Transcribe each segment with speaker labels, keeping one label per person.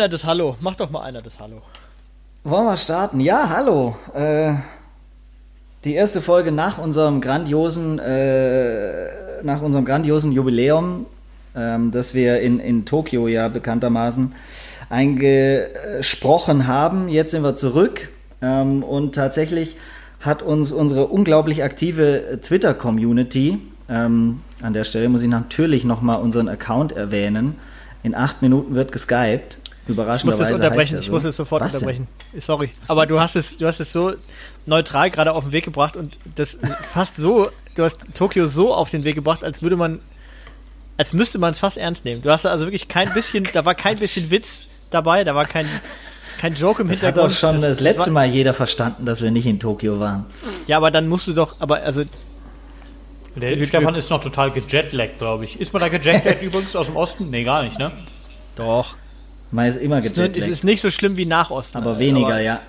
Speaker 1: einer das Hallo. Mach doch mal einer das Hallo.
Speaker 2: Wollen wir starten? Ja, hallo. Äh, die erste Folge nach unserem grandiosen, äh, nach unserem grandiosen Jubiläum, ähm, das wir in, in Tokio ja bekanntermaßen eingesprochen haben. Jetzt sind wir zurück ähm, und tatsächlich hat uns unsere unglaublich aktive Twitter-Community, ähm, an der Stelle muss ich natürlich nochmal unseren Account erwähnen, in acht Minuten wird geskypt. Überraschenderweise.
Speaker 1: Ich muss es unterbrechen, so. ich muss es sofort Was unterbrechen. Denn? Sorry. Was Aber du hast es, du hast es so neutral gerade auf den Weg gebracht und das fast so, du hast Tokio so auf den Weg gebracht, als würde man, als müsste man es fast ernst nehmen. Du hast also wirklich kein bisschen, da war kein bisschen Witz dabei, da war kein, kein Joke im
Speaker 2: das
Speaker 1: Hintergrund.
Speaker 2: Hat doch schon das, das letzte das Mal jeder verstanden, dass wir nicht in Tokio waren.
Speaker 1: Ja, aber dann musst du doch, aber also.
Speaker 3: Der Stefan ist noch total gejetlaggt, glaube ich. Ist man da gejetlaggt übrigens aus dem Osten? Nee, gar nicht, ne?
Speaker 1: Doch.
Speaker 2: Man ist immer gejetlaggt.
Speaker 1: Es ist nicht so schlimm wie nach Osten.
Speaker 2: Aber weniger, aber ja.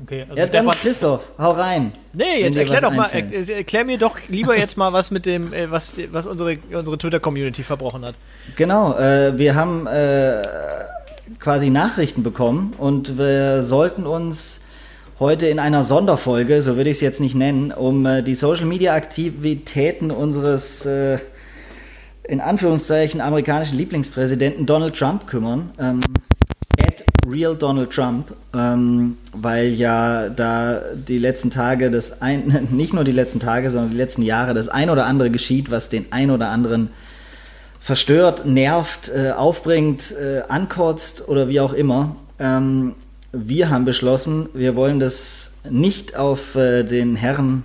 Speaker 2: Okay, also ja, dann Christoph, hau rein.
Speaker 1: Nee, jetzt erklär doch mal, erklär mir doch lieber jetzt mal, was mit dem, äh, was, was unsere, unsere Twitter-Community verbrochen hat.
Speaker 2: Genau, äh, wir haben äh, quasi Nachrichten bekommen und wir sollten uns heute in einer Sonderfolge, so würde ich es jetzt nicht nennen, um äh, die Social-Media-Aktivitäten unseres äh, in Anführungszeichen amerikanischen Lieblingspräsidenten Donald Trump kümmern. Ähm, at Real Donald Trump, ähm, weil ja da die letzten Tage das ein, nicht nur die letzten Tage, sondern die letzten Jahre das ein oder andere geschieht, was den ein oder anderen verstört, nervt, äh, aufbringt, äh, ankotzt oder wie auch immer. Ähm, wir haben beschlossen, wir wollen das nicht auf äh, den Herrn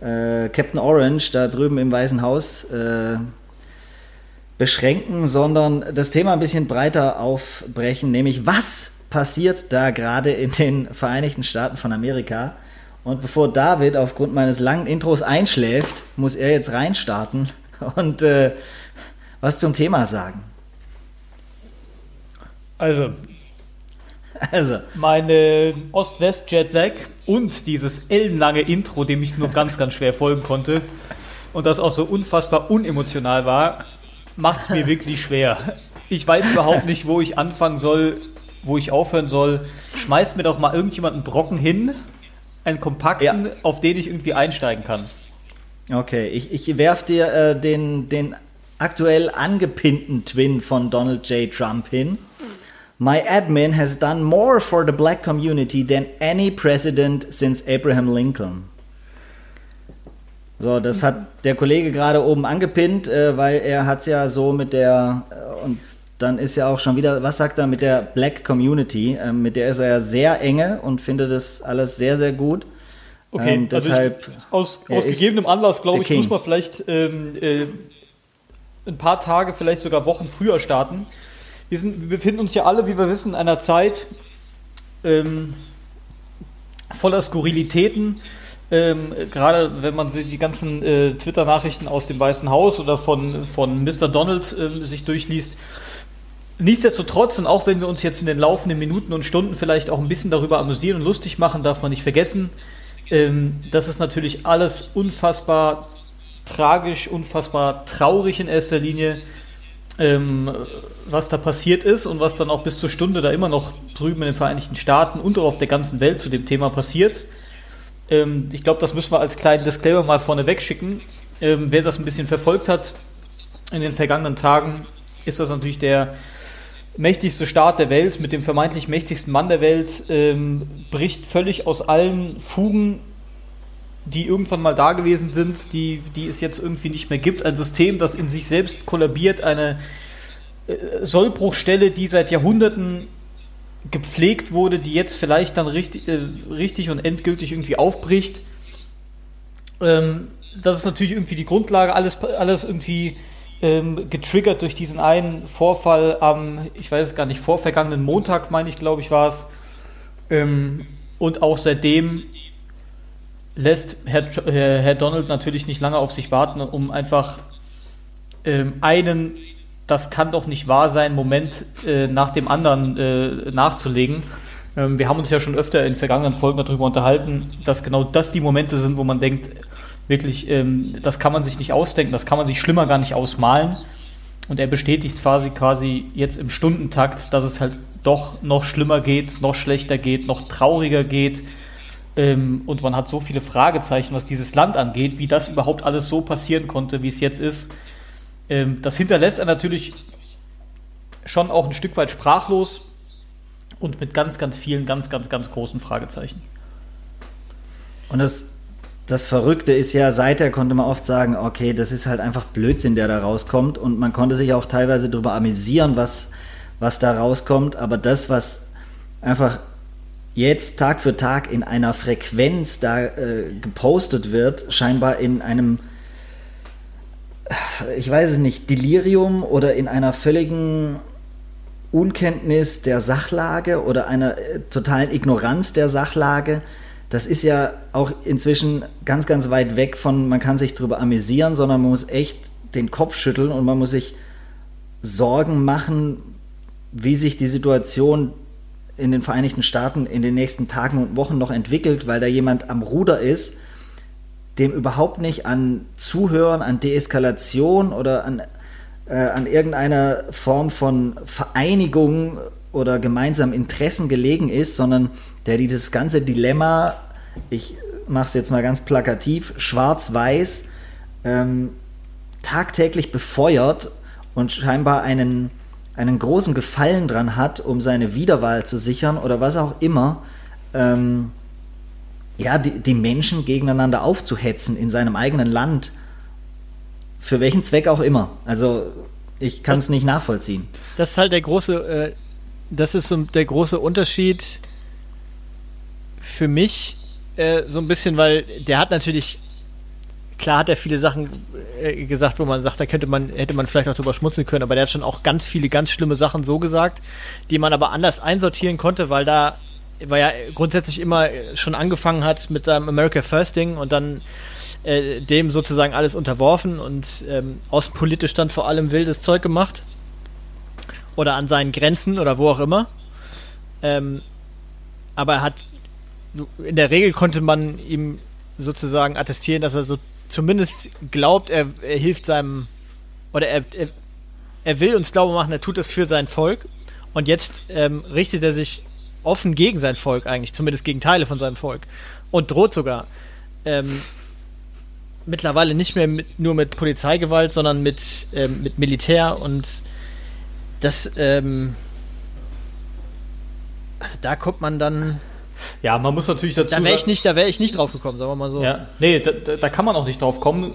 Speaker 2: äh, Captain Orange da drüben im Weißen Haus äh, beschränken, sondern das Thema ein bisschen breiter aufbrechen, nämlich was passiert da gerade in den Vereinigten Staaten von Amerika. Und bevor David aufgrund meines langen Intros einschläft, muss er jetzt reinstarten und äh, was zum Thema sagen.
Speaker 3: Also, also. meine Ost-West-Jetlag und dieses ellenlange Intro, dem ich nur ganz, ganz schwer folgen konnte und das auch so unfassbar unemotional war, macht es mir wirklich schwer. Ich weiß überhaupt nicht, wo ich anfangen soll, wo ich aufhören soll. Schmeißt mir doch mal irgendjemand einen Brocken hin, einen kompakten, ja. auf den ich irgendwie einsteigen kann.
Speaker 2: Okay, ich, ich werf dir äh, den, den aktuell angepinnten Twin von Donald J. Trump hin. My admin has done more for the black community than any president since Abraham Lincoln. So, das hat der Kollege gerade oben angepinnt, äh, weil er hat es ja so mit der, äh, und dann ist ja auch schon wieder, was sagt er mit der Black Community? Äh, mit der ist er ja sehr enge und findet das alles sehr, sehr gut.
Speaker 3: Okay, ähm, deshalb, also ich, aus, aus gegebenem Anlass, glaube ich, King. muss man vielleicht ähm, äh, ein paar Tage, vielleicht sogar Wochen früher starten. Wir, sind, wir befinden uns ja alle, wie wir wissen, in einer Zeit ähm, voller Skurrilitäten ähm, Gerade wenn man die ganzen äh, Twitter-Nachrichten aus dem Weißen Haus oder von, von Mr. Donald äh, sich durchliest. Nichtsdestotrotz, und auch wenn wir uns jetzt in den laufenden Minuten und Stunden vielleicht auch ein bisschen darüber amüsieren und lustig machen, darf man nicht vergessen, ähm, das ist natürlich alles unfassbar tragisch, unfassbar traurig in erster Linie, ähm, was da passiert ist und was dann auch bis zur Stunde da immer noch drüben in den Vereinigten Staaten und auch auf der ganzen Welt zu dem Thema passiert. Ähm, ich glaube, das müssen wir als kleinen Disclaimer mal vorne wegschicken. Ähm, wer das ein bisschen verfolgt hat in den vergangenen Tagen, ist das natürlich der mächtigste Staat der Welt mit dem vermeintlich mächtigsten Mann der Welt, ähm, bricht völlig aus allen Fugen, die irgendwann mal da gewesen sind, die, die es jetzt irgendwie nicht mehr gibt. Ein System, das in sich selbst kollabiert, eine äh, Sollbruchstelle, die seit Jahrhunderten gepflegt wurde, die jetzt vielleicht dann richtig, äh, richtig und endgültig irgendwie aufbricht. Ähm, das ist natürlich irgendwie die Grundlage, alles, alles irgendwie ähm, getriggert durch diesen einen Vorfall am, ich weiß es gar nicht, vorvergangenen Montag, meine ich, glaube ich, war es. Ähm, und auch seitdem lässt Herr, Herr, Donald natürlich nicht lange auf sich warten, um einfach ähm, einen das kann doch nicht wahr sein, Moment äh, nach dem anderen äh, nachzulegen. Ähm, wir haben uns ja schon öfter in vergangenen Folgen darüber unterhalten, dass genau das die Momente sind, wo man denkt, wirklich, ähm, das kann man sich nicht ausdenken, das kann man sich schlimmer gar nicht ausmalen. Und er bestätigt quasi, quasi jetzt im Stundentakt, dass es halt doch noch schlimmer geht, noch schlechter geht, noch trauriger geht. Ähm, und man hat so viele Fragezeichen, was dieses Land angeht, wie das überhaupt alles so passieren konnte, wie es jetzt ist. Ähm, das hinterlässt er natürlich schon auch ein Stück weit sprachlos und mit ganz, ganz vielen, ganz, ganz, ganz großen Fragezeichen.
Speaker 2: Und das, das Verrückte ist ja, seither konnte man oft sagen, okay, das ist halt einfach Blödsinn, der da rauskommt. Und man konnte sich auch teilweise darüber amüsieren, was, was da rauskommt. Aber das, was einfach jetzt Tag für Tag in einer Frequenz da äh, gepostet wird, scheinbar in einem, ich weiß es nicht, Delirium oder in einer völligen Unkenntnis der Sachlage oder einer äh, totalen Ignoranz der Sachlage, das ist ja auch inzwischen ganz, ganz weit weg von, man kann sich darüber amüsieren, sondern man muss echt den Kopf schütteln und man muss sich Sorgen machen, wie sich die Situation in den Vereinigten Staaten in den nächsten Tagen und Wochen noch entwickelt, weil da jemand am Ruder ist, dem überhaupt nicht an Zuhören, an Deeskalation oder an, äh, an irgendeiner Form von Vereinigung oder gemeinsamen Interessen gelegen ist, sondern der dieses ganze Dilemma, ich mache es jetzt mal ganz plakativ, schwarz-weiß, ähm, tagtäglich befeuert und scheinbar einen, einen großen Gefallen dran hat, um seine Wiederwahl zu sichern oder was auch immer, ähm, ja, die, die Menschen gegeneinander aufzuhetzen in seinem eigenen Land. Für welchen Zweck auch immer. Also ich kann es nicht nachvollziehen.
Speaker 1: Das ist halt der große, äh, das ist so der große Unterschied für mich äh, so ein bisschen, weil der hat natürlich, klar hat er viele Sachen äh, gesagt, wo man sagt, da könnte man, hätte man vielleicht auch drüber schmunzeln können, aber der hat schon auch ganz viele ganz schlimme Sachen so gesagt, die man aber anders einsortieren konnte, weil da weil er grundsätzlich immer schon angefangen hat mit seinem America First Ding und dann äh, dem sozusagen alles unterworfen und ähm, außenpolitisch dann vor allem wildes Zeug gemacht oder an seinen Grenzen oder wo auch immer. Ähm, aber er hat in der Regel konnte man ihm sozusagen attestieren, dass er so zumindest glaubt, er, er hilft seinem oder er, er, er, will uns Glaube machen, er tut das für sein Volk. Und jetzt ähm, richtet er sich offen gegen sein Volk eigentlich, zumindest gegen Teile von seinem Volk. Und droht sogar. Ähm, mittlerweile nicht mehr mit, nur mit Polizeigewalt, sondern mit, ähm, mit Militär und das, ähm, also da kommt man dann.
Speaker 3: Ja, man muss natürlich dazu.
Speaker 1: Da wäre ich nicht, da wäre ich nicht drauf gekommen, sagen wir mal so.
Speaker 3: Ja, nee, da, da, kann man auch nicht drauf kommen.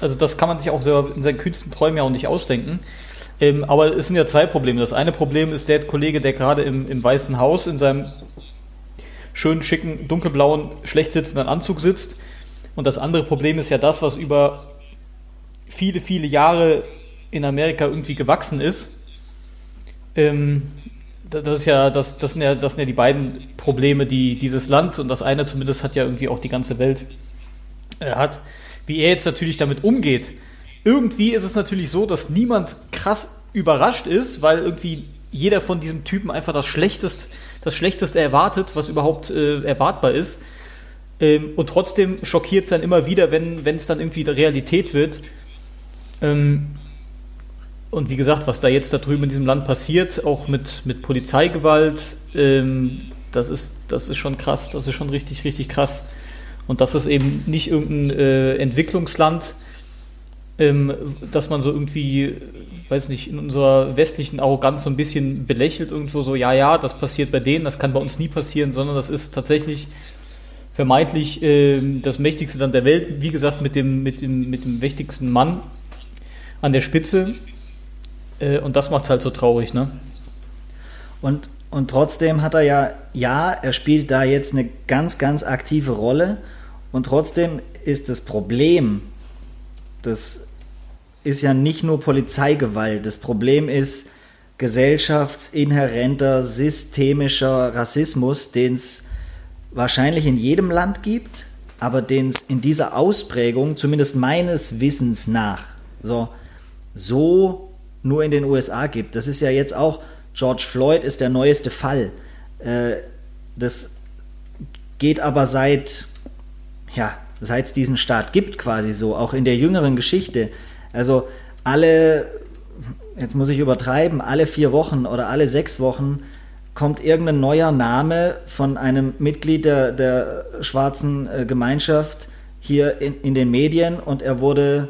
Speaker 3: Also das kann man sich auch selber in seinen kühnsten Träumen ja auch nicht ausdenken. Ähm, aber es sind ja zwei Probleme. Das eine Problem ist der Kollege, der gerade im, im Weißen Haus in seinem schönen, schicken, dunkelblauen, schlecht sitzenden Anzug sitzt. Und das andere Problem ist ja das, was über viele, viele Jahre in Amerika irgendwie gewachsen ist. Ähm, das, ist ja, das, das, sind ja, das sind ja die beiden Probleme, die dieses Land und das eine zumindest hat ja irgendwie auch die ganze Welt äh, hat. Wie er jetzt natürlich damit umgeht. Irgendwie ist es natürlich so, dass niemand krass überrascht ist, weil irgendwie jeder von diesem Typen einfach das Schlechteste, das Schlechteste erwartet, was überhaupt äh, erwartbar ist. Ähm, und trotzdem schockiert es dann immer wieder, wenn es dann irgendwie Realität wird. Ähm, und wie gesagt, was da jetzt da drüben in diesem Land passiert, auch mit, mit Polizeigewalt, ähm, das, ist, das ist schon krass, das ist schon richtig, richtig krass. Und das ist eben nicht irgendein äh, Entwicklungsland, ähm, dass man so irgendwie, weiß nicht, in unserer westlichen Arroganz so ein bisschen belächelt, irgendwo so, ja, ja, das passiert bei denen, das kann bei uns nie passieren, sondern das ist tatsächlich vermeintlich äh, das mächtigste Land der Welt, wie gesagt, mit dem, mit dem, mit dem mächtigsten Mann an der Spitze. Äh, und das macht es halt so traurig, ne?
Speaker 2: Und, und trotzdem hat er ja, ja, er spielt da jetzt eine ganz, ganz aktive Rolle. Und trotzdem ist das Problem, das ist ja nicht nur Polizeigewalt. Das Problem ist gesellschaftsinhärenter, systemischer Rassismus, den es wahrscheinlich in jedem Land gibt, aber den es in dieser Ausprägung, zumindest meines Wissens nach, so, so nur in den USA gibt. Das ist ja jetzt auch, George Floyd ist der neueste Fall. Äh, das geht aber seit, ja, seit es diesen Staat gibt quasi so, auch in der jüngeren Geschichte. Also alle jetzt muss ich übertreiben, alle vier Wochen oder alle sechs Wochen kommt irgendein neuer Name von einem Mitglied der, der schwarzen äh, Gemeinschaft hier in, in den Medien und er wurde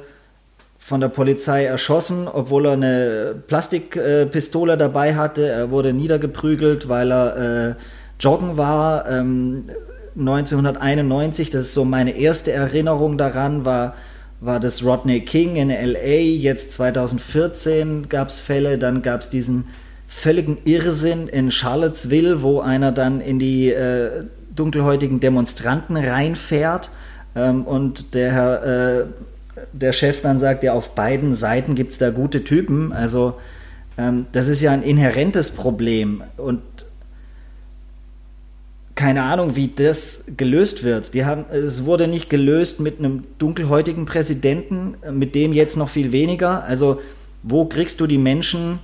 Speaker 2: von der Polizei erschossen, obwohl er eine Plastikpistole äh, dabei hatte. Er wurde niedergeprügelt, weil er äh, joggen war. Ähm, 1991, das ist so meine erste Erinnerung daran, war, war das Rodney King in LA. Jetzt 2014 gab es Fälle, dann gab es diesen völligen Irrsinn in Charlottesville, wo einer dann in die äh, dunkelhäutigen Demonstranten reinfährt ähm, und der, äh, der Chef dann sagt, ja, auf beiden Seiten gibt es da gute Typen. Also ähm, das ist ja ein inhärentes Problem und keine Ahnung, wie das gelöst wird. Die haben, es wurde nicht gelöst mit einem dunkelhäutigen Präsidenten, mit dem jetzt noch viel weniger. Also wo kriegst du die Menschen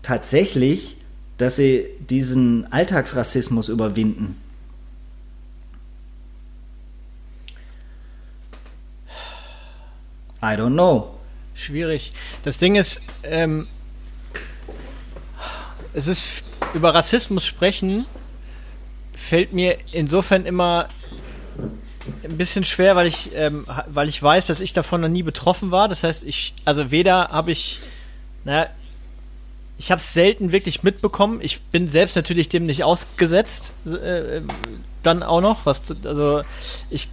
Speaker 2: tatsächlich, dass sie diesen Alltagsrassismus überwinden? I don't know.
Speaker 1: Schwierig. Das Ding ist, ähm, es ist über Rassismus sprechen fällt mir insofern immer ein bisschen schwer, weil ich, ähm, weil ich weiß, dass ich davon noch nie betroffen war. Das heißt, ich, also weder habe ich, naja, ich habe es selten wirklich mitbekommen. Ich bin selbst natürlich dem nicht ausgesetzt, äh, dann auch noch. Was, also ich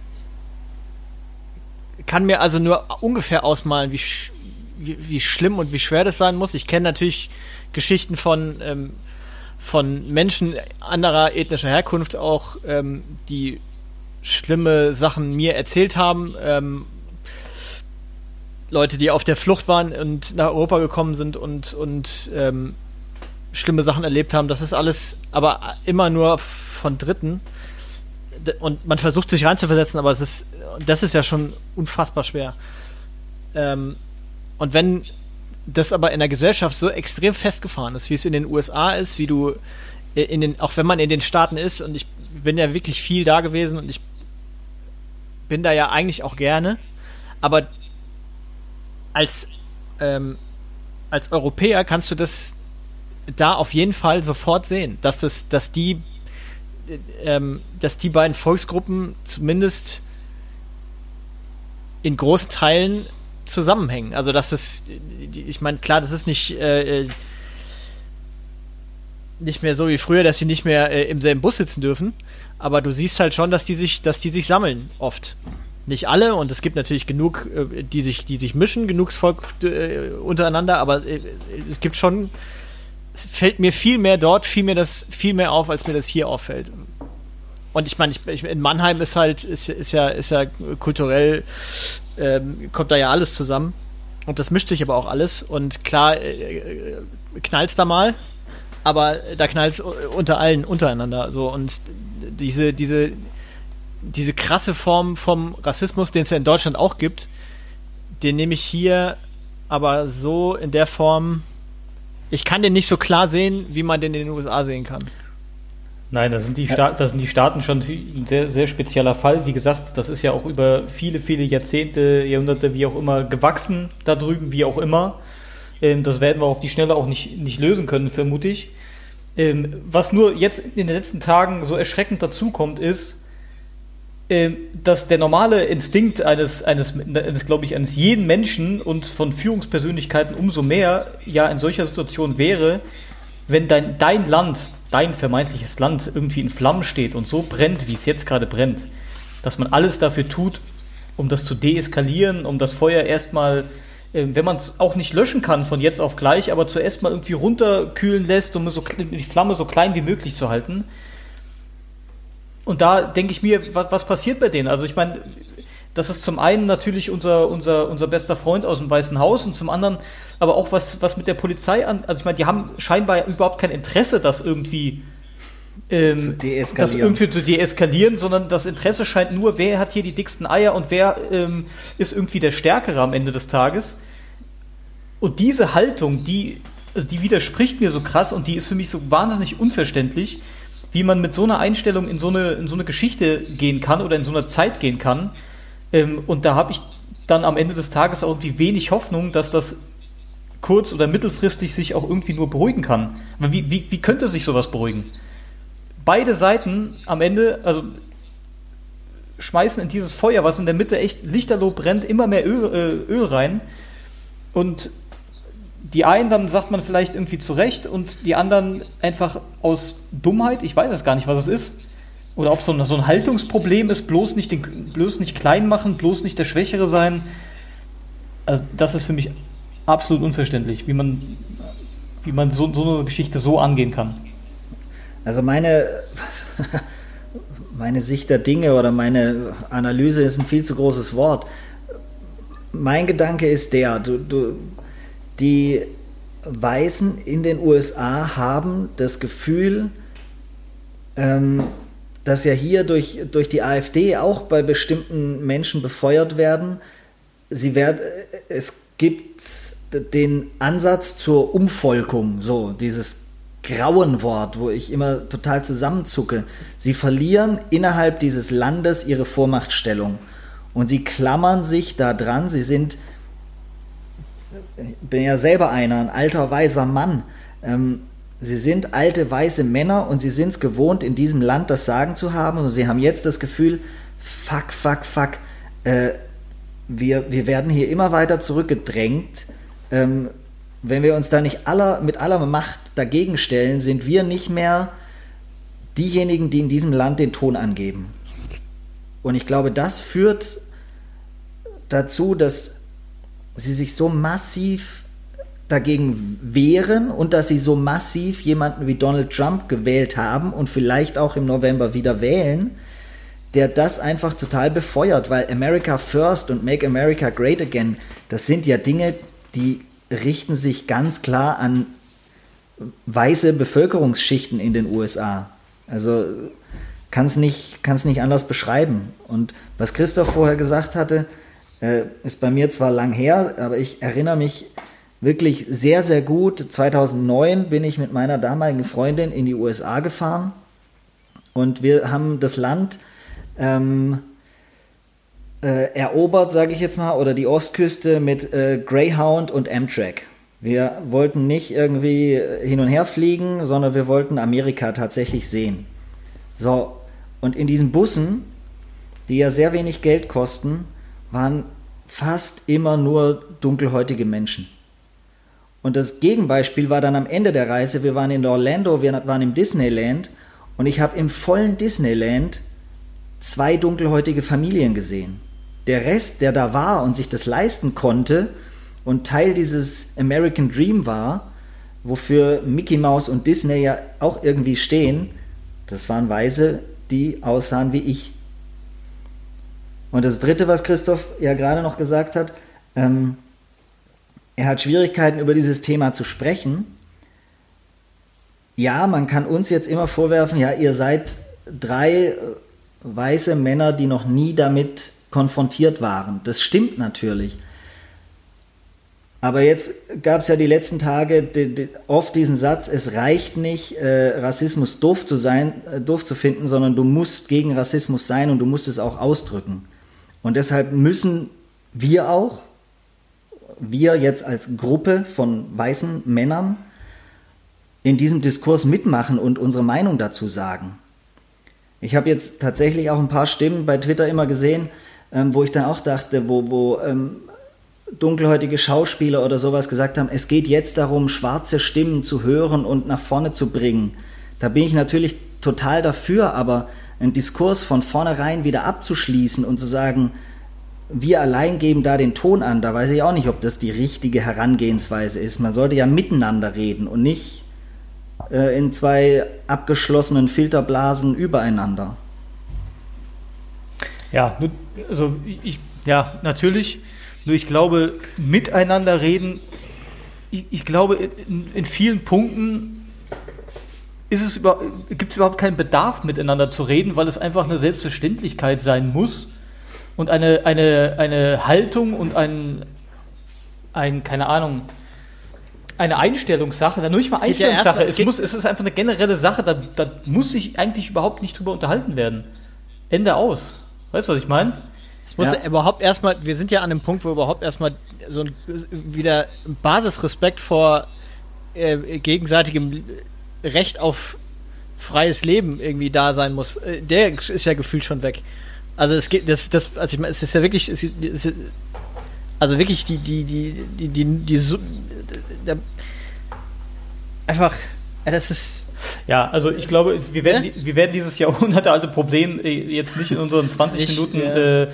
Speaker 1: kann mir also nur ungefähr ausmalen, wie, wie, wie schlimm und wie schwer das sein muss. Ich kenne natürlich Geschichten von ähm, von Menschen anderer ethnischer Herkunft auch, ähm, die schlimme Sachen mir erzählt haben. Ähm, Leute, die auf der Flucht waren und nach Europa gekommen sind und, und ähm, schlimme Sachen erlebt haben. Das ist alles aber immer nur von Dritten. Und man versucht sich reinzuversetzen, aber das ist, das ist ja schon unfassbar schwer. Ähm, und wenn das aber in der Gesellschaft so extrem festgefahren ist, wie es in den USA ist, wie du in den, auch wenn man in den Staaten ist, und ich bin ja wirklich viel da gewesen und ich bin da ja eigentlich auch gerne, aber als, ähm, als Europäer kannst du das da auf jeden Fall sofort sehen, dass das, dass die, ähm, dass die beiden Volksgruppen zumindest in großen Teilen zusammenhängen. Also das ist, ich meine, klar, das ist nicht äh, äh, nicht mehr so wie früher, dass sie nicht mehr äh, im selben Bus sitzen dürfen, aber du siehst halt schon, dass die sich, dass die sich sammeln oft. Nicht alle und es gibt natürlich genug, äh, die sich, die sich mischen, genug Volk äh, untereinander, aber äh, es gibt schon, es fällt mir viel mehr dort, viel mehr das, viel mehr auf, als mir das hier auffällt. Und ich meine, in Mannheim ist halt, ist, ist ja, ist ja kulturell ähm, kommt da ja alles zusammen. Und das mischt sich aber auch alles. Und klar, äh, äh knallt's da mal, aber da knallt's unter allen untereinander. So. Und diese, diese, diese krasse Form vom Rassismus, den es ja in Deutschland auch gibt, den nehme ich hier aber so in der Form. Ich kann den nicht so klar sehen, wie man den in den USA sehen kann.
Speaker 3: Nein, da sind, die Staaten, da sind die Staaten schon ein sehr, sehr spezieller Fall. Wie gesagt, das ist ja auch über viele, viele Jahrzehnte, Jahrhunderte, wie auch immer, gewachsen da drüben, wie auch immer. Ähm, das werden wir auf die Schnelle auch nicht, nicht lösen können, vermute ich. Ähm, was nur jetzt in den letzten Tagen so erschreckend dazukommt, ist, ähm, dass der normale Instinkt eines, eines, eines glaube ich, eines jeden Menschen und von Führungspersönlichkeiten umso mehr ja in solcher Situation wäre, wenn dein, dein Land dein vermeintliches Land irgendwie in Flammen steht und so brennt, wie es jetzt gerade brennt, dass man alles dafür tut, um das zu deeskalieren, um das Feuer erstmal, äh, wenn man es auch nicht löschen kann von jetzt auf gleich, aber zuerst mal irgendwie runterkühlen lässt, um so, die Flamme so klein wie möglich zu halten. Und da denke ich mir, was, was passiert bei denen? Also ich meine, das ist zum einen natürlich unser, unser, unser bester Freund aus dem Weißen Haus und zum anderen aber auch was, was mit der Polizei an. Also ich meine, die haben scheinbar überhaupt kein Interesse, das irgendwie ähm, das irgendwie zu deeskalieren, sondern das Interesse scheint nur, wer hat hier die dicksten Eier und wer ähm, ist irgendwie der Stärkere am Ende des Tages. Und diese Haltung, die, also die widerspricht mir so krass und die ist für mich so wahnsinnig unverständlich, wie man mit so einer Einstellung in so eine, in so eine Geschichte gehen kann oder in so eine Zeit gehen kann. Ähm, und da habe ich dann am Ende des Tages auch irgendwie wenig Hoffnung, dass das kurz- oder mittelfristig sich auch irgendwie nur beruhigen kann. Wie, wie, wie könnte sich sowas beruhigen? Beide Seiten am Ende, also schmeißen in dieses Feuer, was in der Mitte echt lichterloh brennt, immer mehr Öl, äh, Öl rein. Und die einen dann sagt man vielleicht irgendwie zurecht und die anderen einfach aus Dummheit, ich weiß es gar nicht, was es ist. Oder ob so ein, so ein Haltungsproblem ist, bloß nicht, den, bloß nicht klein machen, bloß nicht der Schwächere sein. Also das ist für mich absolut unverständlich, wie man, wie man so, so eine Geschichte so angehen kann.
Speaker 2: Also meine, meine Sicht der Dinge oder meine Analyse ist ein viel zu großes Wort. Mein Gedanke ist der, du, du, die Weißen in den USA haben das Gefühl, ähm, dass ja hier durch, durch die AfD auch bei bestimmten Menschen befeuert werden. Sie werden, es gibt den Ansatz zur Umvolkung, so dieses grauen Wort, wo ich immer total zusammenzucke. Sie verlieren innerhalb dieses Landes ihre Vormachtstellung und sie klammern sich da dran. Sie sind, ich bin ja selber einer, ein alter weißer Mann. Ähm, sie sind alte weiße Männer und sie sind es gewohnt, in diesem Land das Sagen zu haben und sie haben jetzt das Gefühl, fuck, fuck, fuck, äh, wir, wir werden hier immer weiter zurückgedrängt. Ähm, wenn wir uns da nicht aller, mit aller Macht dagegen stellen, sind wir nicht mehr diejenigen, die in diesem Land den Ton angeben. Und ich glaube, das führt dazu, dass sie sich so massiv dagegen wehren und dass sie so massiv jemanden wie Donald Trump gewählt haben und vielleicht auch im November wieder wählen, der das einfach total befeuert, weil America First und Make America Great Again, das sind ja Dinge, die richten sich ganz klar an weiße Bevölkerungsschichten in den USA. Also kann es nicht, nicht anders beschreiben. Und was Christoph vorher gesagt hatte, äh, ist bei mir zwar lang her, aber ich erinnere mich wirklich sehr, sehr gut. 2009 bin ich mit meiner damaligen Freundin in die USA gefahren und wir haben das Land ähm, äh, erobert, sage ich jetzt mal, oder die Ostküste mit äh, Greyhound und Amtrak. Wir wollten nicht irgendwie hin und her fliegen, sondern wir wollten Amerika tatsächlich sehen. So, und in diesen Bussen, die ja sehr wenig Geld kosten, waren fast immer nur dunkelhäutige Menschen. Und das Gegenbeispiel war dann am Ende der Reise, wir waren in Orlando, wir waren im Disneyland und ich habe im vollen Disneyland zwei dunkelhäutige Familien gesehen. Der Rest, der da war und sich das leisten konnte und Teil dieses American Dream war, wofür Mickey Mouse und Disney ja auch irgendwie stehen, das waren Weise, die aussahen wie ich. Und das Dritte, was Christoph ja gerade noch gesagt hat, ähm, er hat Schwierigkeiten über dieses Thema zu sprechen. Ja, man kann uns jetzt immer vorwerfen, ja, ihr seid drei äh, weiße Männer, die noch nie damit konfrontiert waren. Das stimmt natürlich. Aber jetzt gab es ja die letzten Tage oft diesen Satz, es reicht nicht, äh, Rassismus doof zu sein, äh, doof zu finden, sondern du musst gegen Rassismus sein und du musst es auch ausdrücken. Und deshalb müssen wir auch, wir jetzt als Gruppe von weißen Männern, in diesem Diskurs mitmachen und unsere Meinung dazu sagen. Ich habe jetzt tatsächlich auch ein paar Stimmen bei Twitter immer gesehen, ähm, wo ich dann auch dachte, wo, wo ähm, dunkelhäutige Schauspieler oder sowas gesagt haben, es geht jetzt darum, schwarze Stimmen zu hören und nach vorne zu bringen. Da bin ich natürlich total dafür, aber einen Diskurs von vornherein wieder abzuschließen und zu sagen, wir allein geben da den Ton an, da weiß ich auch nicht, ob das die richtige Herangehensweise ist. Man sollte ja miteinander reden und nicht äh, in zwei abgeschlossenen Filterblasen übereinander.
Speaker 3: Ja, also ich, ja, natürlich. Nur ich glaube, miteinander reden, ich, ich glaube, in, in, vielen Punkten ist es über, gibt es überhaupt keinen Bedarf, miteinander zu reden, weil es einfach eine Selbstverständlichkeit sein muss und eine, eine, eine Haltung und ein, ein, keine Ahnung, eine Einstellungssache, da nur nicht mal Einstellungssache, ja es, muss, es ist einfach eine generelle Sache, da, da muss sich eigentlich überhaupt nicht drüber unterhalten werden. Ende aus. Weißt du, was ich meine?
Speaker 1: Es muss ja. überhaupt erstmal, wir sind ja an dem Punkt, wo überhaupt erstmal so ein, wieder Basisrespekt vor äh, gegenseitigem Recht auf freies Leben irgendwie da sein muss. Äh, der ist ja gefühlt schon weg. Also es geht, das, das, also ich meine, es ist ja wirklich, es ist, also wirklich die, die, die, die, die, die, die der, einfach, das ist.
Speaker 3: Ja, also ich glaube, wir werden, ja? wir werden dieses jahrhundertealte Problem äh, jetzt nicht in unseren 20 ich, Minuten ja, äh,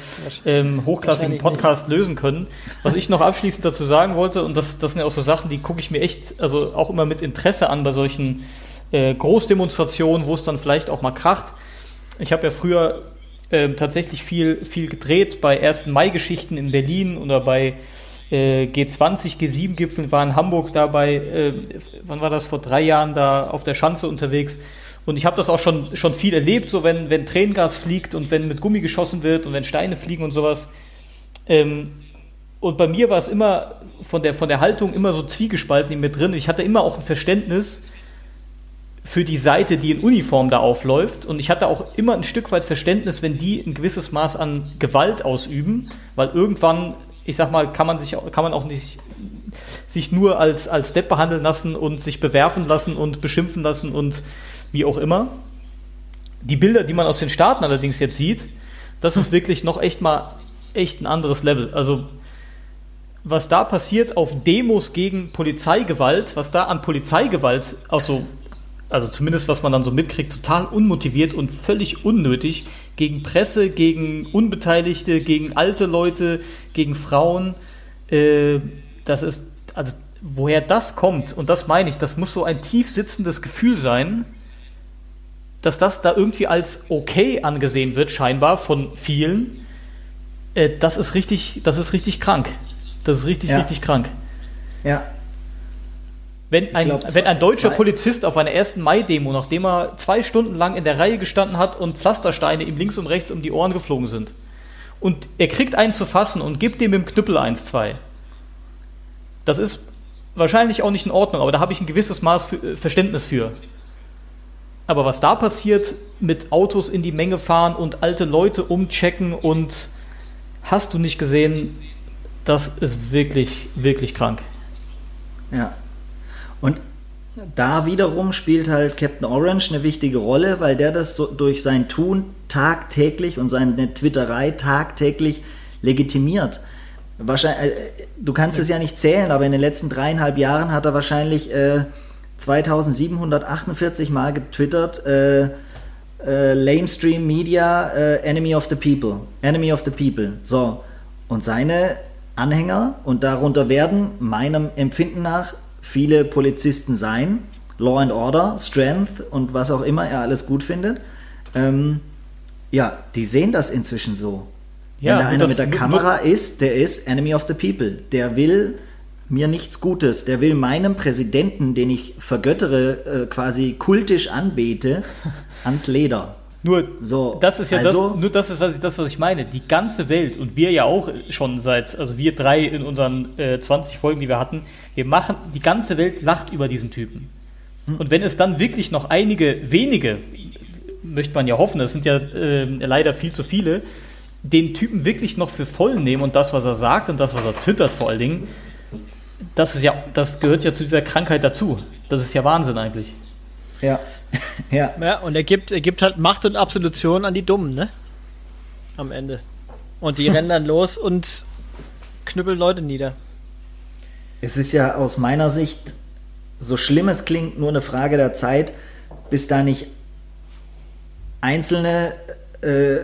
Speaker 3: ähm, hochklassigen Podcast nicht. lösen können. Was ich noch abschließend dazu sagen wollte, und das, das sind ja auch so Sachen, die gucke ich mir echt, also auch immer mit Interesse an bei solchen äh, Großdemonstrationen, wo es dann vielleicht auch mal kracht. Ich habe ja früher äh, tatsächlich viel, viel gedreht bei 1. Mai-Geschichten in Berlin oder bei äh, G20, G7-Gipfeln, war in Hamburg dabei, äh, wann war das, vor drei Jahren da auf der Schanze unterwegs. Und ich habe das auch schon, schon viel erlebt, so wenn, wenn Tränengas fliegt und wenn mit Gummi geschossen wird und wenn Steine fliegen und sowas. Ähm, und bei mir war es immer von der, von der Haltung immer so zwiegespalten in mir drin. Ich hatte immer auch ein Verständnis für die Seite, die in Uniform da aufläuft. Und ich hatte auch immer ein Stück weit Verständnis, wenn die ein gewisses Maß an Gewalt ausüben, weil irgendwann ich sag mal, kann man sich kann man auch nicht sich nur als, als Depp behandeln lassen und sich bewerfen lassen und beschimpfen lassen und wie auch immer. Die Bilder, die man aus den Staaten allerdings jetzt sieht, das ist wirklich noch echt mal echt ein anderes Level. Also was da passiert auf Demos gegen Polizeigewalt, was da an Polizeigewalt, also, also zumindest was man dann so mitkriegt, total unmotiviert und völlig unnötig gegen Presse, gegen Unbeteiligte, gegen alte Leute, gegen Frauen. Äh, das ist, also woher das kommt, und das meine ich, das muss so ein tief sitzendes Gefühl sein, dass das da irgendwie als okay angesehen wird, scheinbar von vielen. Äh, das ist richtig, das ist richtig krank. Das ist richtig, ja. richtig krank.
Speaker 2: Ja,
Speaker 3: wenn ein, glaub, wenn ein deutscher zwei. Polizist auf einer 1. Mai-Demo, nachdem er zwei Stunden lang in der Reihe gestanden hat und Pflastersteine ihm links und rechts um die Ohren geflogen sind, und er kriegt einen zu fassen und gibt dem mit dem Knüppel 1, 2, das ist wahrscheinlich auch nicht in Ordnung, aber da habe ich ein gewisses Maß für, äh, Verständnis für. Aber was da passiert, mit Autos in die Menge fahren und alte Leute umchecken und hast du nicht gesehen, das ist wirklich, wirklich krank.
Speaker 2: Ja, und da wiederum spielt halt Captain Orange eine wichtige Rolle, weil der das so durch sein Tun tagtäglich und seine Twitterei tagtäglich legitimiert. Wahrscheinlich, äh, du kannst es ja nicht zählen, aber in den letzten dreieinhalb Jahren hat er wahrscheinlich äh, 2748 Mal getwittert, äh, äh, Lamestream Media, äh, Enemy of the People, Enemy of the People. So, und seine Anhänger, und darunter werden meinem Empfinden nach viele Polizisten sein. Law and Order, Strength und was auch immer er alles gut findet. Ähm, ja, die sehen das inzwischen so. Ja, Wenn da einer mit der Kamera ist, der ist Enemy of the People. Der will mir nichts Gutes. Der will meinem Präsidenten, den ich vergöttere, äh, quasi kultisch anbete, ans Leder.
Speaker 3: Nur so, das ist ja also, das, nur das ist was ich, das, was ich meine. Die ganze Welt und wir ja auch schon seit, also wir drei in unseren äh, 20 Folgen, die wir hatten, wir machen, die ganze Welt lacht über diesen Typen. Hm. Und wenn es dann wirklich noch einige wenige, möchte man ja hoffen, das sind ja äh, leider viel zu viele, den Typen wirklich noch für voll nehmen und das, was er sagt und das, was er twittert vor allen Dingen, das ist ja, das gehört ja zu dieser Krankheit dazu. Das ist ja Wahnsinn eigentlich.
Speaker 2: Ja.
Speaker 1: ja. Ja, und er gibt, er gibt halt Macht und Absolution an die Dummen, ne? Am Ende. Und die rennen dann los und knüppeln Leute nieder.
Speaker 2: Es ist ja aus meiner Sicht, so schlimm es klingt, nur eine Frage der Zeit, bis da nicht einzelne, äh,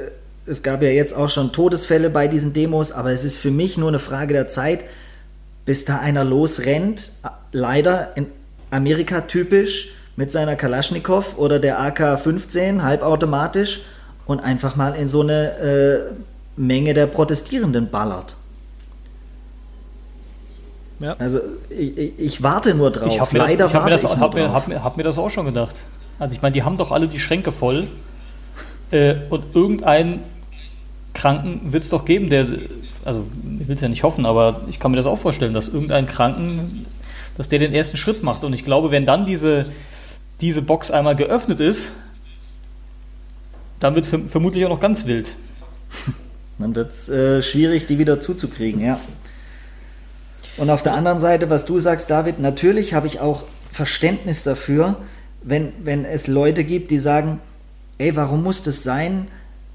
Speaker 2: es gab ja jetzt auch schon Todesfälle bei diesen Demos, aber es ist für mich nur eine Frage der Zeit, bis da einer losrennt, leider in Amerika typisch, mit seiner Kalaschnikow oder der AK-15 halbautomatisch und einfach mal in so eine äh, Menge der Protestierenden ballert. Ja. Also ich, ich, warte nur drauf.
Speaker 3: Ich Leider das, ich warte das, ich hab mir, hab, mir, hab mir das auch schon gedacht. Also ich meine, die haben doch alle die Schränke voll äh, und irgendeinen Kranken wird es doch geben, der, also ich will es ja nicht hoffen, aber ich kann mir das auch vorstellen, dass irgendein Kranken, dass der den ersten Schritt macht. Und ich glaube, wenn dann diese diese Box einmal geöffnet ist, dann wird es vermutlich auch noch ganz wild.
Speaker 2: Dann wird es äh, schwierig, die wieder zuzukriegen, ja. Und auf der anderen Seite, was du sagst, David, natürlich habe ich auch Verständnis dafür, wenn, wenn es Leute gibt, die sagen, ey, warum muss das sein,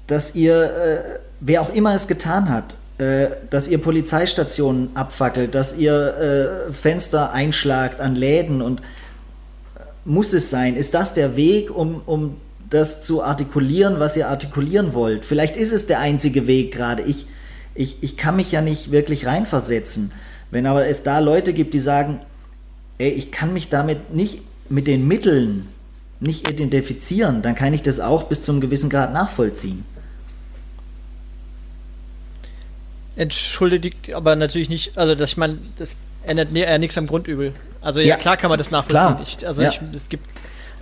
Speaker 2: dass ihr, äh, wer auch immer es getan hat, äh, dass ihr Polizeistationen abfackelt, dass ihr äh, Fenster einschlagt an Läden und muss es sein? Ist das der Weg, um, um das zu artikulieren, was ihr artikulieren wollt? Vielleicht ist es der einzige Weg gerade. Ich, ich, ich kann mich ja nicht wirklich reinversetzen. Wenn aber es da Leute gibt, die sagen, ey, ich kann mich damit nicht mit den Mitteln nicht identifizieren, dann kann ich das auch bis zu einem gewissen Grad nachvollziehen.
Speaker 1: Entschuldigt aber natürlich nicht, also dass ich meine, das ändert ja nichts am Grundübel. Also ja, ja klar kann man das nachvollziehen. Ich, also ja. ich, es gibt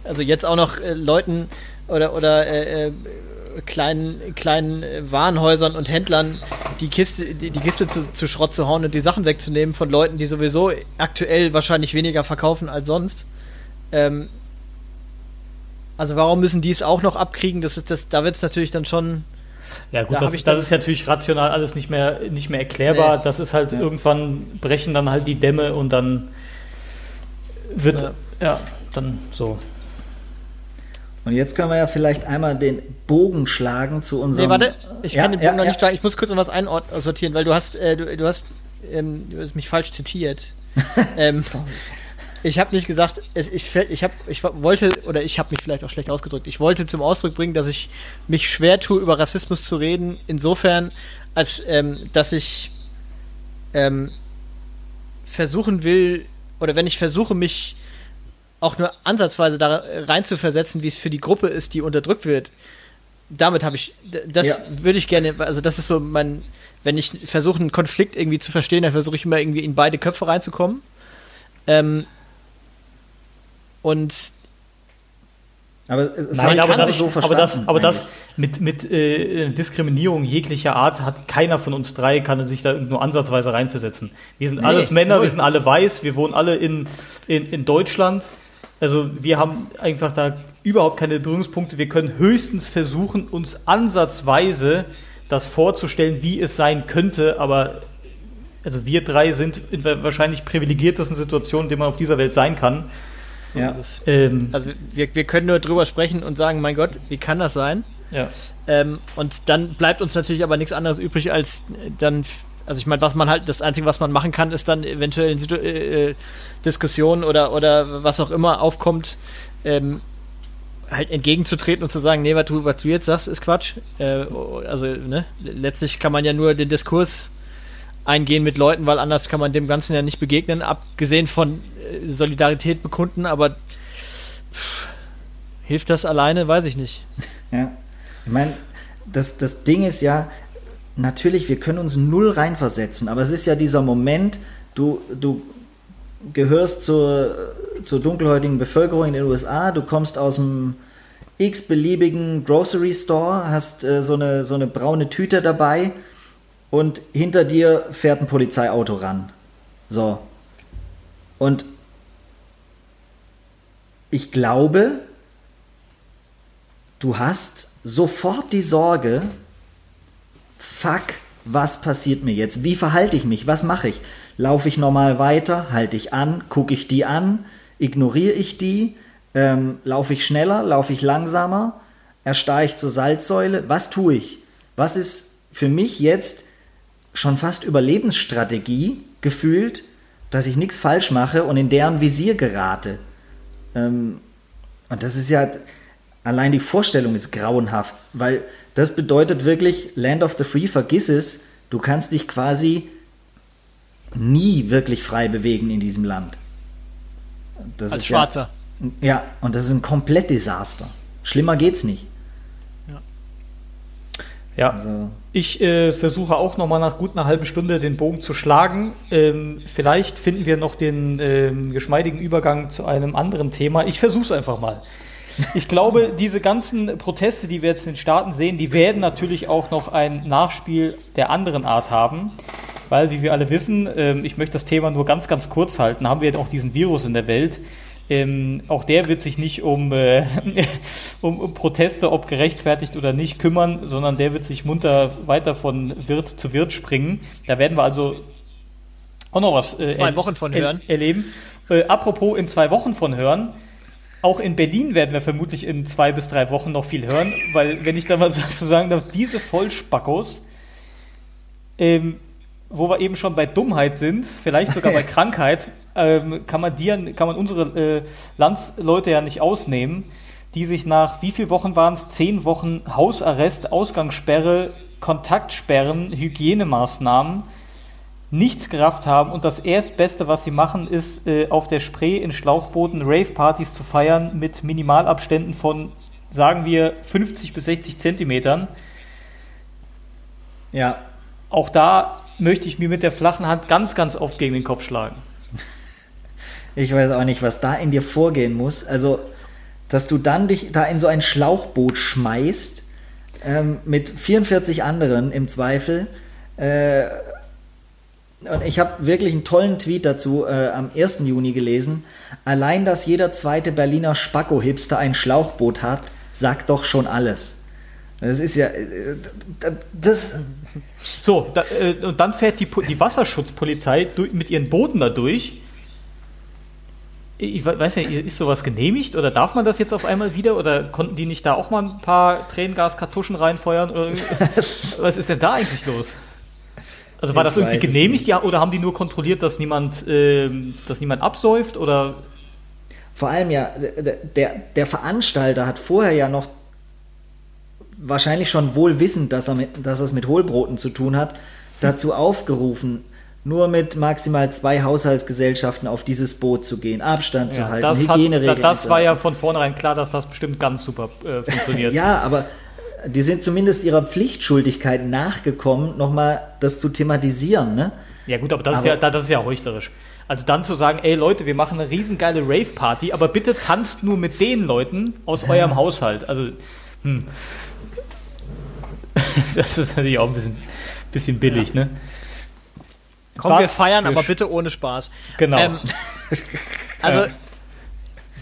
Speaker 1: also jetzt auch noch äh, Leuten oder oder äh, äh kleinen, kleinen Warenhäusern und Händlern die Kiste, die, die Kiste zu, zu Schrott zu hauen und die Sachen wegzunehmen von Leuten, die sowieso aktuell wahrscheinlich weniger verkaufen als sonst. Ähm, also warum müssen die es auch noch abkriegen? Das ist das, da wird es natürlich dann schon.
Speaker 3: Ja gut, da das, das ist natürlich rational alles nicht mehr, nicht mehr erklärbar. Nee. Das ist halt ja. irgendwann brechen dann halt die Dämme und dann wird ja, ja dann so.
Speaker 2: Und jetzt können wir ja vielleicht einmal den Bogen schlagen zu unserem. Nee,
Speaker 1: warte, ich ja, kann den Bogen ja, noch nicht schlagen. Ich muss kurz noch was einsortieren, weil du hast, äh, du, du, hast, ähm, du hast mich falsch zitiert. ähm, ich habe nicht gesagt, es, ich, ich, hab, ich wollte, oder ich habe mich vielleicht auch schlecht ausgedrückt, ich wollte zum Ausdruck bringen, dass ich mich schwer tue, über Rassismus zu reden, insofern, als ähm, dass ich ähm, versuchen will, oder wenn ich versuche, mich auch nur ansatzweise da rein zu versetzen, wie es für die Gruppe ist, die unterdrückt wird, damit habe ich, das ja. würde ich gerne, also das ist so mein, wenn ich versuche, einen Konflikt irgendwie zu verstehen, dann versuche ich immer irgendwie in beide Köpfe reinzukommen. Ähm, und
Speaker 3: aber, es Nein, aber, das, so aber das, aber das mit, mit äh, Diskriminierung jeglicher Art hat keiner von uns drei kann sich da nur ansatzweise reinversetzen. Wir sind nee, alles Männer, null. wir sind alle weiß, wir wohnen alle in, in, in Deutschland. Also wir haben einfach da überhaupt keine Berührungspunkte. Wir können höchstens versuchen, uns ansatzweise das vorzustellen, wie es sein könnte, aber also wir drei sind in wahrscheinlich privilegiertesten Situationen, in denen man auf dieser Welt sein kann.
Speaker 1: So ja. ähm, also wir, wir können nur drüber sprechen und sagen, mein Gott, wie kann das sein?
Speaker 3: Ja.
Speaker 1: Ähm, und dann bleibt uns natürlich aber nichts anderes übrig, als dann also ich meine, was man halt, das Einzige, was man machen kann, ist dann eventuell in Situ äh, äh, Diskussionen oder, oder was auch immer aufkommt, ähm, halt entgegenzutreten und zu sagen, nee, was du, was du jetzt sagst, ist Quatsch. Äh, also, ne, letztlich kann man ja nur den Diskurs eingehen mit Leuten, weil anders kann man dem Ganzen ja nicht begegnen, abgesehen von Solidarität bekunden, aber pff, hilft das alleine, weiß ich nicht.
Speaker 2: Ja, ich meine, das, das Ding ist ja, natürlich, wir können uns null reinversetzen, aber es ist ja dieser Moment, du, du gehörst zur, zur dunkelhäutigen Bevölkerung in den USA, du kommst aus dem x-beliebigen Grocery Store, hast äh, so, eine, so eine braune Tüte dabei und hinter dir fährt ein Polizeiauto ran. So. Und ich glaube, du hast sofort die Sorge, fuck, was passiert mir jetzt? Wie verhalte ich mich? Was mache ich? Laufe ich normal weiter? Halte ich an? Gucke ich die an? Ignoriere ich die? Ähm, laufe ich schneller? Laufe ich langsamer? Erstarre ich zur Salzsäule? Was tue ich? Was ist für mich jetzt schon fast Überlebensstrategie gefühlt, dass ich nichts falsch mache und in deren Visier gerate? Ähm, und das ist ja, allein die Vorstellung ist grauenhaft, weil das bedeutet wirklich, Land of the Free, vergiss es, du kannst dich quasi nie wirklich frei bewegen in diesem Land.
Speaker 1: Das Als Schwarzer.
Speaker 2: Ja, ja, und das ist ein komplett Desaster. Schlimmer geht's nicht.
Speaker 3: Ja. Also. ich äh, versuche auch noch mal nach gut einer halben Stunde den Bogen zu schlagen. Ähm, vielleicht finden wir noch den ähm, geschmeidigen Übergang zu einem anderen Thema. Ich versuche es einfach mal. Ich glaube, diese ganzen Proteste, die wir jetzt in den Staaten sehen, die werden natürlich auch noch ein Nachspiel der anderen Art haben. Weil, wie wir alle wissen, ähm, ich möchte das Thema nur ganz, ganz kurz halten, haben wir auch diesen Virus in der Welt. Ähm, auch der wird sich nicht um, äh, um, Proteste, ob gerechtfertigt oder nicht, kümmern, sondern der wird sich munter weiter von Wirt zu Wirt springen. Da werden wir also auch noch was
Speaker 1: äh, zwei Wochen von hören.
Speaker 3: erleben. Äh, apropos in zwei Wochen von hören. Auch in Berlin werden wir vermutlich in zwei bis drei Wochen noch viel hören, weil, wenn ich da mal so sagen darf, diese Vollspackos, ähm, wo wir eben schon bei Dummheit sind, vielleicht sogar bei Krankheit, ähm, kann, man die, kann man unsere äh, Landsleute ja nicht ausnehmen, die sich nach wie viele Wochen waren es? Zehn Wochen Hausarrest, Ausgangssperre, Kontaktsperren, Hygienemaßnahmen nichts gerafft haben und das Erstbeste, was sie machen, ist äh, auf der Spree in Schlauchbooten Rave-Partys zu feiern mit Minimalabständen von, sagen wir, 50 bis 60 Zentimetern. Ja. Auch da möchte ich mir mit der flachen Hand ganz, ganz oft gegen den Kopf schlagen.
Speaker 2: Ich weiß auch nicht, was da in dir vorgehen muss. Also, dass du dann dich da in so ein Schlauchboot schmeißt, ähm, mit 44 anderen im Zweifel, äh, und ich habe wirklich einen tollen Tweet dazu äh, am 1. Juni gelesen. Allein, dass jeder zweite Berliner Spacko-Hipster ein Schlauchboot hat, sagt doch schon alles. Das ist ja. Äh,
Speaker 3: das so, da, äh, und dann fährt die, die Wasserschutzpolizei durch, mit ihren Booten da durch. Ich weiß ja, ist sowas genehmigt oder darf man das jetzt auf einmal wieder oder konnten die nicht da auch mal ein paar Tränengaskartuschen reinfeuern? Oder, was ist denn da eigentlich los? Also war ich das irgendwie genehmigt ja, oder haben die nur kontrolliert, dass niemand, äh, dass niemand absäuft oder?
Speaker 2: Vor allem ja, der, der Veranstalter hat vorher ja noch wahrscheinlich schon wohl wissend, dass er, mit, dass es mit Hohlbroten zu tun hat, dazu aufgerufen, nur mit maximal zwei Haushaltsgesellschaften auf dieses Boot zu gehen, Abstand ja, zu halten,
Speaker 3: Hygieneregeln. Das war ja von vornherein klar, dass das bestimmt ganz super äh, funktioniert.
Speaker 2: ja, aber die sind zumindest ihrer Pflichtschuldigkeit nachgekommen, nochmal das zu thematisieren, ne?
Speaker 3: Ja gut, aber das, aber ist ja, das ist ja heuchlerisch. Also dann zu sagen, ey Leute, wir machen eine riesengeile Rave-Party, aber bitte tanzt nur mit den Leuten aus eurem Haushalt. Also, hm. das ist natürlich auch ein bisschen, bisschen billig, ja. ne?
Speaker 1: Komm, Was wir feiern, aber bitte ohne Spaß.
Speaker 3: Genau. Ähm,
Speaker 1: also,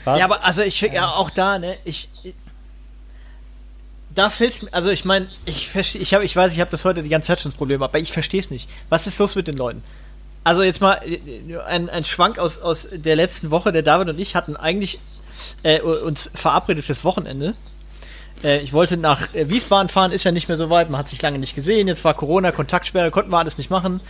Speaker 1: Was? ja, aber also ich ja auch da, ne, ich, da fällt es mir, also ich meine, ich verstehe, ich habe, ich weiß, ich habe das heute die ganze Zeit schon das Problem, aber ich verstehe es nicht. Was ist los mit den Leuten? Also jetzt mal ein, ein Schwank aus, aus der letzten Woche. Der David und ich hatten eigentlich äh, uns verabredet fürs Wochenende. Äh, ich wollte nach äh, Wiesbaden fahren, ist ja nicht mehr so weit. Man hat sich lange nicht gesehen. Jetzt war Corona, Kontaktsperre, konnten wir alles nicht machen.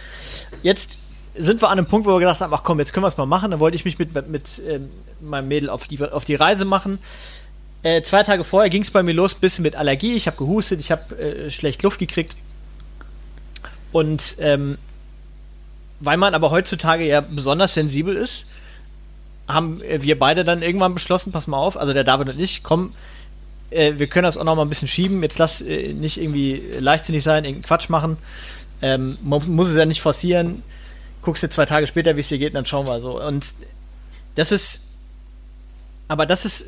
Speaker 1: Jetzt sind wir an einem Punkt, wo wir gedacht haben, ach komm, jetzt können wir es mal machen. Dann wollte ich mich mit, mit, mit äh, meinem Mädel auf die, auf die Reise machen. Äh, zwei Tage vorher ging es bei mir los, bisschen mit Allergie. Ich habe gehustet, ich habe äh, schlecht Luft gekriegt. Und ähm, weil man aber heutzutage ja besonders sensibel ist, haben wir beide dann irgendwann beschlossen, pass mal auf, also der David und ich, komm, äh, wir können das auch noch mal ein bisschen schieben. Jetzt lass äh, nicht irgendwie leichtsinnig sein, irgendeinen Quatsch machen. Ähm, man muss es ja nicht forcieren. Guckst du zwei Tage später, wie es dir geht, dann schauen wir so. Und das ist, aber das ist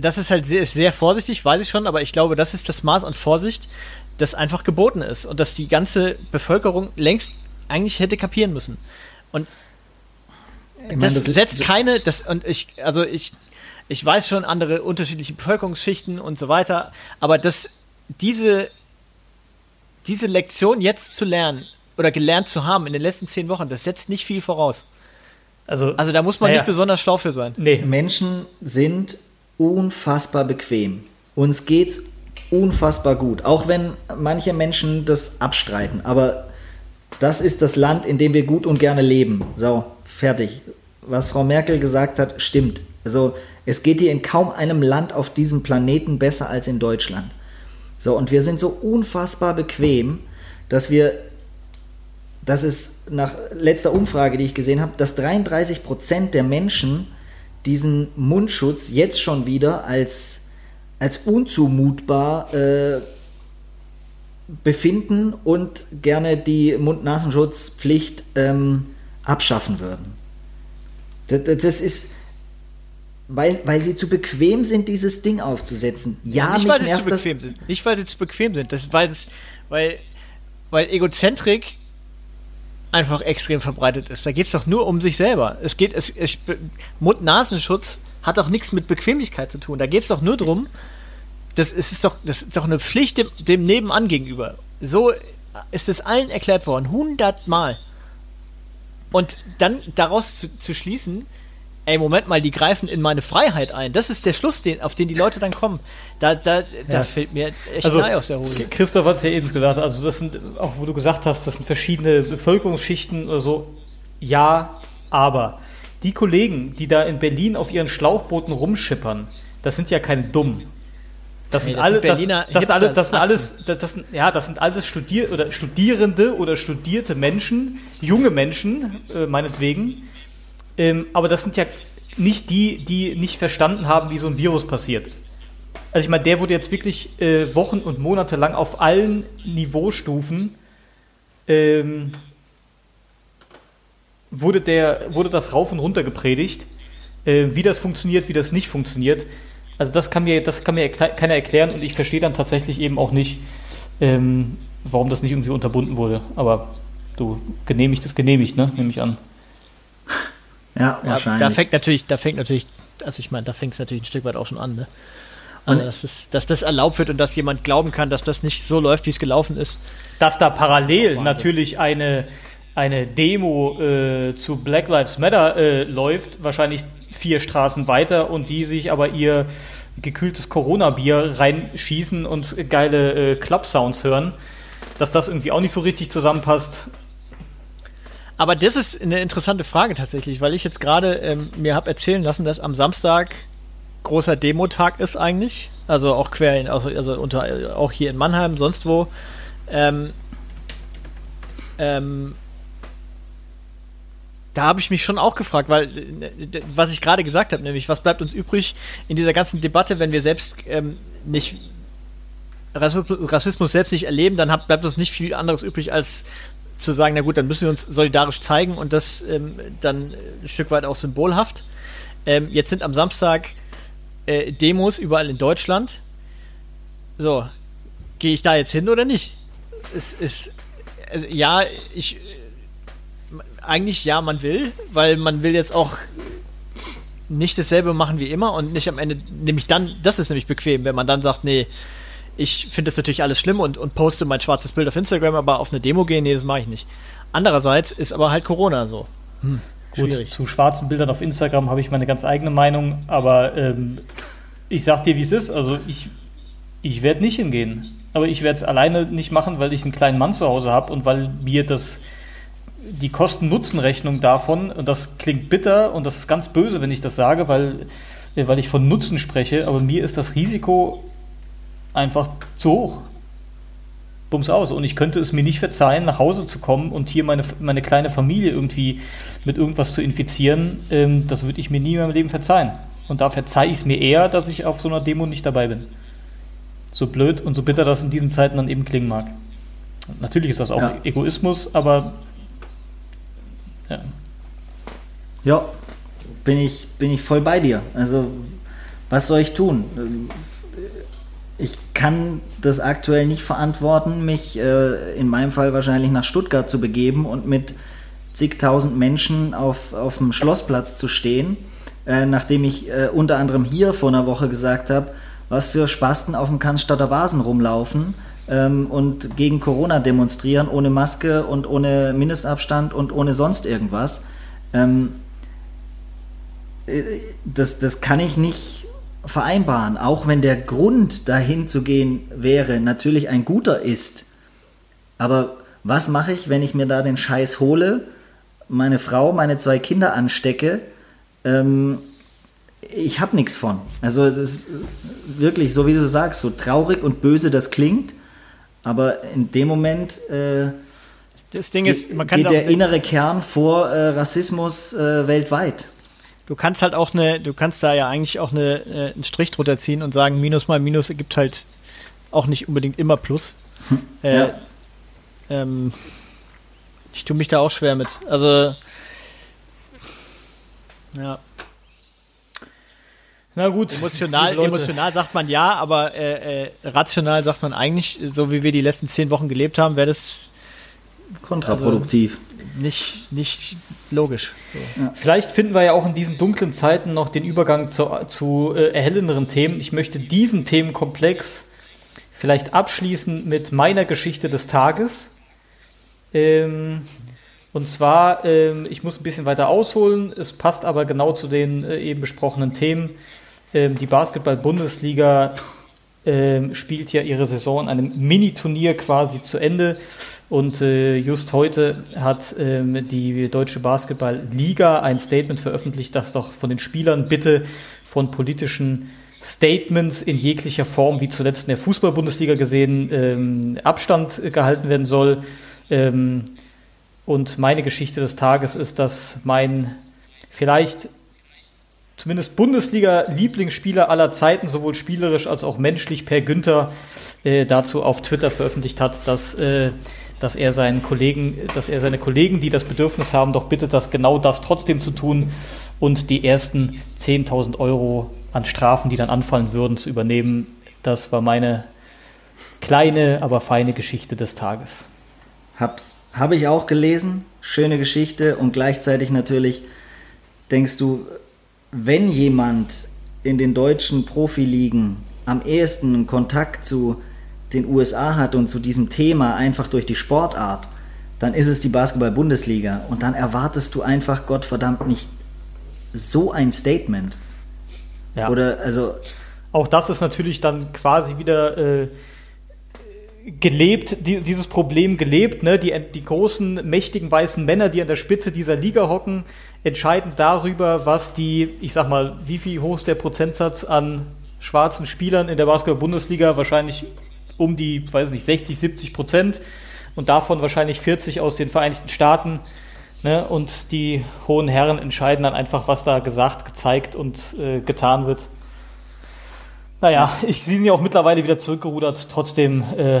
Speaker 1: das ist halt sehr, sehr vorsichtig, weiß ich schon, aber ich glaube, das ist das Maß an Vorsicht, das einfach geboten ist und das die ganze Bevölkerung längst eigentlich hätte kapieren müssen. Und ich mein, das, das, setzt keine, das, und ich, also ich, ich weiß schon andere unterschiedliche Bevölkerungsschichten und so weiter, aber das, diese, diese Lektion jetzt zu lernen oder gelernt zu haben in den letzten zehn Wochen, das setzt nicht viel voraus. Also, also da muss man naja, nicht besonders schlau für sein.
Speaker 2: Nee. Menschen sind unfassbar bequem. Uns geht's unfassbar gut, auch wenn manche Menschen das abstreiten. Aber das ist das Land, in dem wir gut und gerne leben. So, fertig. Was Frau Merkel gesagt hat, stimmt. Also es geht hier in kaum einem Land auf diesem Planeten besser als in Deutschland. So, und wir sind so unfassbar bequem, dass wir, das ist nach letzter Umfrage, die ich gesehen habe, dass 33 Prozent der Menschen diesen Mundschutz jetzt schon wieder als, als unzumutbar äh, befinden und gerne die Mund-Nasenschutzpflicht ähm, abschaffen würden. Das, das, ist, weil, weil sie zu bequem sind, dieses Ding aufzusetzen. Ja,
Speaker 1: nicht, weil sie zu bequem sind. Nicht, weil sie zu bequem sind. Das, weil, es, weil, weil Egozentrik einfach extrem verbreitet ist. Da geht es doch nur um sich selber. Es geht, es, es Mund-Nasenschutz hat doch nichts mit Bequemlichkeit zu tun. Da geht es doch nur darum, das, ist doch, das ist doch eine Pflicht dem, dem Nebenan gegenüber. So ist es allen erklärt worden, hundertmal. Und dann daraus zu, zu schließen, ey, Moment mal, die greifen in meine Freiheit ein. Das ist der Schluss, den, auf den die Leute dann kommen. Da, da, da ja. fällt mir echt
Speaker 3: also, aus der Hose. Christoph hat es ja eben gesagt, also das sind, auch wo du gesagt hast, das sind verschiedene Bevölkerungsschichten oder so. Ja, aber die Kollegen, die da in Berlin auf ihren Schlauchbooten rumschippern, das sind ja keine Dumm. Das sind, alle, das, das, alle, das sind alles, das, sind, ja, das sind alles Studier oder Studierende oder studierte Menschen, junge Menschen, äh, meinetwegen. Ähm, aber das sind ja nicht die, die nicht verstanden haben, wie so ein Virus passiert. Also ich meine, der wurde jetzt wirklich äh, Wochen und Monate lang auf allen Niveaustufen ähm, wurde, der, wurde das rauf und runter gepredigt, äh, wie das funktioniert, wie das nicht funktioniert. Also das kann mir, das kann mir keiner erklären und ich verstehe dann tatsächlich eben auch nicht, ähm, warum das nicht irgendwie unterbunden wurde. Aber du, genehmigt ist genehmigt, ne? Nehme ich an.
Speaker 1: Ja, wahrscheinlich. Ja, da fängt natürlich, da fängt natürlich, also ich meine, da fängt es natürlich ein Stück weit auch schon an, ne? Also, dass, es, dass das erlaubt wird und dass jemand glauben kann, dass das nicht so läuft, wie es gelaufen ist.
Speaker 3: Dass da parallel das natürlich eine, eine Demo äh, zu Black Lives Matter äh, läuft, wahrscheinlich vier Straßen weiter und die sich aber ihr gekühltes Corona-Bier reinschießen und geile äh, Club-Sounds hören, dass das irgendwie auch nicht so richtig zusammenpasst.
Speaker 1: Aber das ist eine interessante Frage tatsächlich, weil ich jetzt gerade ähm, mir habe erzählen lassen, dass am Samstag großer Demotag ist eigentlich. Also auch quer in, also, also unter, auch hier in Mannheim, sonst wo. Ähm, ähm, da habe ich mich schon auch gefragt, weil was ich gerade gesagt habe, nämlich was bleibt uns übrig in dieser ganzen Debatte, wenn wir selbst ähm, nicht Rassismus selbst nicht erleben, dann hat, bleibt uns nicht viel anderes übrig, als zu sagen, na gut, dann müssen wir uns solidarisch zeigen und das ähm, dann ein Stück weit auch symbolhaft. Ähm, jetzt sind am Samstag äh, Demos überall in Deutschland. So, gehe ich da jetzt hin oder nicht? Es ist, also, ja, ich eigentlich ja, man will, weil man will jetzt auch nicht dasselbe machen wie immer und nicht am Ende, nämlich dann, das ist nämlich bequem, wenn man dann sagt, nee, ich finde das natürlich alles schlimm und, und poste mein schwarzes Bild auf Instagram, aber auf eine Demo gehen, nee, das mache ich nicht. Andererseits ist aber halt Corona so.
Speaker 3: Hm, Gut, zu schwarzen Bildern auf Instagram habe ich meine ganz eigene Meinung, aber ähm, ich sag dir, wie es ist. Also ich, ich werde nicht hingehen. Aber ich werde es alleine nicht machen, weil ich einen kleinen Mann zu Hause habe und weil mir das die Kosten-Nutzen-Rechnung davon, und das klingt bitter und das ist ganz böse, wenn ich das sage, weil, äh, weil ich von Nutzen spreche, aber mir ist das Risiko einfach zu hoch. Bums aus. Und ich könnte es mir nicht verzeihen, nach Hause zu kommen und hier meine, meine kleine Familie irgendwie mit irgendwas zu infizieren. Ähm, das würde ich mir nie in meinem Leben verzeihen. Und da verzeihe ich es mir eher, dass ich auf so einer Demo nicht dabei bin. So blöd und so bitter das in diesen Zeiten dann eben klingen mag. Natürlich ist das auch ja. Egoismus, aber
Speaker 2: ja. Ja, bin ich, bin ich voll bei dir. Also, was soll ich tun? Ich kann das aktuell nicht verantworten, mich äh, in meinem Fall wahrscheinlich nach Stuttgart zu begeben und mit zigtausend Menschen auf, auf dem Schlossplatz zu stehen, äh, nachdem ich äh, unter anderem hier vor einer Woche gesagt habe, was für Spasten auf dem Cannstatter Vasen rumlaufen ähm, und gegen Corona demonstrieren, ohne Maske und ohne Mindestabstand und ohne sonst irgendwas. Ähm, äh, das, das kann ich nicht vereinbaren, auch wenn der Grund dahin zu gehen wäre, natürlich ein guter ist. Aber was mache ich, wenn ich mir da den Scheiß hole, meine Frau, meine zwei Kinder anstecke? Ähm, ich habe nichts von. Also das ist wirklich, so wie du sagst, so traurig und böse das klingt, aber in dem Moment äh,
Speaker 1: das Ding ist,
Speaker 2: man kann geht der innere Kern vor äh, Rassismus äh, weltweit.
Speaker 1: Du kannst halt auch eine, du kannst da ja eigentlich auch eine, äh, einen Strich drunter ziehen und sagen, Minus mal Minus ergibt halt auch nicht unbedingt immer Plus. Hm, äh, ja. ähm, ich tue mich da auch schwer mit. Also, ja. Na gut. Emotional, emotional sagt man ja, aber äh, äh, rational sagt man eigentlich, so wie wir die letzten zehn Wochen gelebt haben, wäre das
Speaker 2: kontraproduktiv.
Speaker 1: Nicht, nicht logisch.
Speaker 3: So. Ja. Vielleicht finden wir ja auch in diesen dunklen Zeiten noch den Übergang zu, zu äh, erhellenderen Themen. Ich möchte diesen Themenkomplex vielleicht abschließen mit meiner Geschichte des Tages. Ähm, und zwar, ähm, ich muss ein bisschen weiter ausholen, es passt aber genau zu den äh, eben besprochenen Themen. Ähm, die Basketball-Bundesliga ähm, spielt ja ihre Saison in einem Mini-Turnier quasi zu Ende. Und äh, just heute hat ähm, die Deutsche Basketball-Liga ein Statement veröffentlicht, dass doch von den Spielern bitte von politischen Statements in jeglicher Form, wie zuletzt in der Fußball-Bundesliga gesehen, ähm, Abstand gehalten werden soll. Ähm, und meine Geschichte des Tages ist, dass mein vielleicht zumindest Bundesliga-Lieblingsspieler aller Zeiten, sowohl spielerisch als auch menschlich, Per Günther, äh, dazu auf Twitter veröffentlicht hat, dass, äh, dass er seinen Kollegen, dass er seine Kollegen, die das Bedürfnis haben, doch bittet, das genau das trotzdem zu tun und die ersten 10.000 Euro an Strafen, die dann anfallen würden, zu übernehmen. Das war meine kleine, aber feine Geschichte des Tages.
Speaker 2: Hab's, habe ich auch gelesen. Schöne Geschichte und gleichzeitig natürlich denkst du, wenn jemand in den deutschen Profiligen am ehesten Kontakt zu den USA hat und zu diesem Thema einfach durch die Sportart, dann ist es die Basketball-Bundesliga. Und dann erwartest du einfach, Gottverdammt, nicht so ein Statement.
Speaker 3: Ja. Oder also. Auch das ist natürlich dann quasi wieder äh, gelebt, die, dieses Problem gelebt. Ne? Die, die großen, mächtigen weißen Männer, die an der Spitze dieser Liga hocken, entscheiden darüber, was die, ich sag mal, wie viel hoch ist der Prozentsatz an schwarzen Spielern in der Basketball-Bundesliga? Wahrscheinlich um die, weiß nicht, 60, 70 Prozent und davon wahrscheinlich 40 aus den Vereinigten Staaten. Ne? Und die hohen Herren entscheiden dann einfach, was da gesagt, gezeigt und äh, getan wird. Naja, ich, sie sind ja auch mittlerweile wieder zurückgerudert. Trotzdem, äh,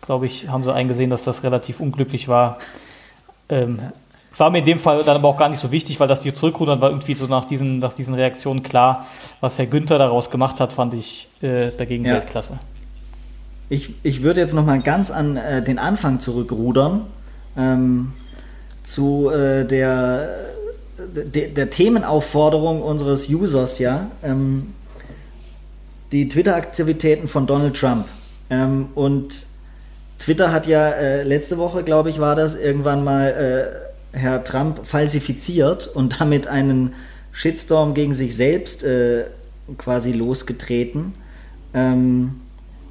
Speaker 3: glaube ich, haben sie eingesehen, dass das relativ unglücklich war. Ähm, war mir in dem Fall dann aber auch gar nicht so wichtig, weil das die zurückrudern war irgendwie so nach diesen, nach diesen Reaktionen klar. Was Herr Günther daraus gemacht hat, fand ich äh, dagegen ja. Weltklasse.
Speaker 2: Ich, ich würde jetzt nochmal ganz an äh, den Anfang zurückrudern. Ähm, zu äh, der, de, der Themenaufforderung unseres Users, ja. Ähm, die Twitter-Aktivitäten von Donald Trump. Ähm, und Twitter hat ja äh, letzte Woche, glaube ich, war das, irgendwann mal äh, Herr Trump falsifiziert und damit einen Shitstorm gegen sich selbst äh, quasi losgetreten. Ähm,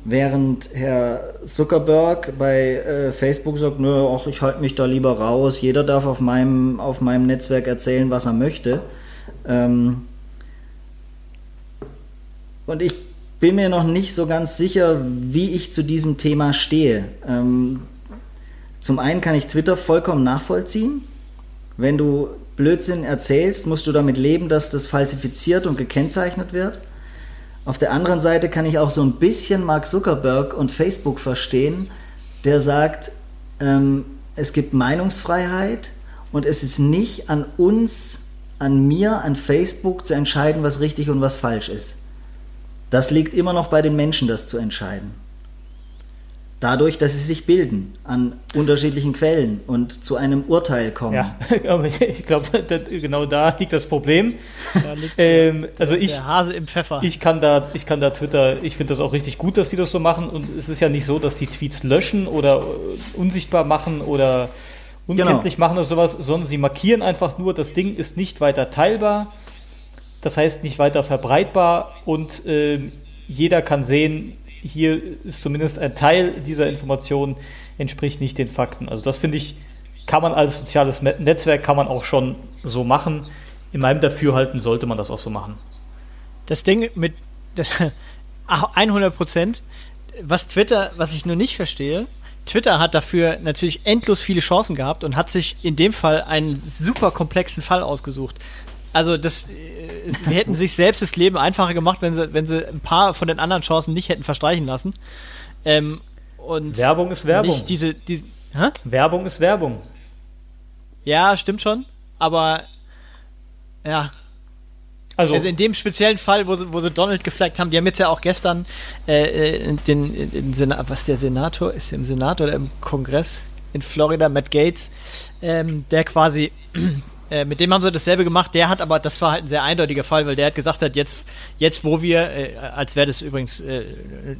Speaker 2: während Herr Zuckerberg bei äh, Facebook sagt, nö, ach, ich halte mich da lieber raus, jeder darf auf meinem, auf meinem Netzwerk erzählen, was er möchte. Ähm, und ich bin mir noch nicht so ganz sicher, wie ich zu diesem Thema stehe. Ähm, zum einen kann ich Twitter vollkommen nachvollziehen. Wenn du Blödsinn erzählst, musst du damit leben, dass das falsifiziert und gekennzeichnet wird. Auf der anderen Seite kann ich auch so ein bisschen Mark Zuckerberg und Facebook verstehen, der sagt, ähm, es gibt Meinungsfreiheit und es ist nicht an uns, an mir, an Facebook zu entscheiden, was richtig und was falsch ist. Das liegt immer noch bei den Menschen, das zu entscheiden. Dadurch, dass sie sich bilden an unterschiedlichen Quellen und zu einem Urteil kommen. Ja,
Speaker 3: ich glaube, genau da liegt das Problem. Da liegt ähm, also ich,
Speaker 1: der Hase im Pfeffer.
Speaker 3: Ich kann da, ich kann da Twitter, ich finde das auch richtig gut, dass die das so machen. Und es ist ja nicht so, dass die Tweets löschen oder unsichtbar machen oder unkenntlich genau. machen oder sowas, sondern sie markieren einfach nur, das Ding ist nicht weiter teilbar das heißt nicht weiter verbreitbar und äh, jeder kann sehen, hier ist zumindest ein Teil dieser Information entspricht nicht den Fakten. Also das finde ich, kann man als soziales Netzwerk kann man auch schon so machen. In meinem Dafürhalten sollte man das auch so machen.
Speaker 1: Das Ding mit das, 100 Prozent, was Twitter, was ich nur nicht verstehe, Twitter hat dafür natürlich endlos viele Chancen gehabt und hat sich in dem Fall einen super komplexen Fall ausgesucht. Also das, äh, sie hätten sich selbst das Leben einfacher gemacht, wenn sie, wenn sie ein paar von den anderen Chancen nicht hätten verstreichen lassen.
Speaker 3: Ähm, und Werbung ist Werbung. Nicht
Speaker 1: diese, diese,
Speaker 3: hä? Werbung ist Werbung.
Speaker 1: Ja, stimmt schon. Aber ja. Also, also in dem speziellen Fall, wo sie, wo sie Donald geflaggt haben, die haben jetzt ja auch gestern äh, äh den, den Senat, was der Senator ist, im Senat oder im Kongress, in Florida, Matt Gates, ähm, der quasi äh, mit dem haben sie dasselbe gemacht. Der hat aber, das war halt ein sehr eindeutiger Fall, weil der hat gesagt hat, jetzt, jetzt wo wir, äh, als wäre das übrigens äh,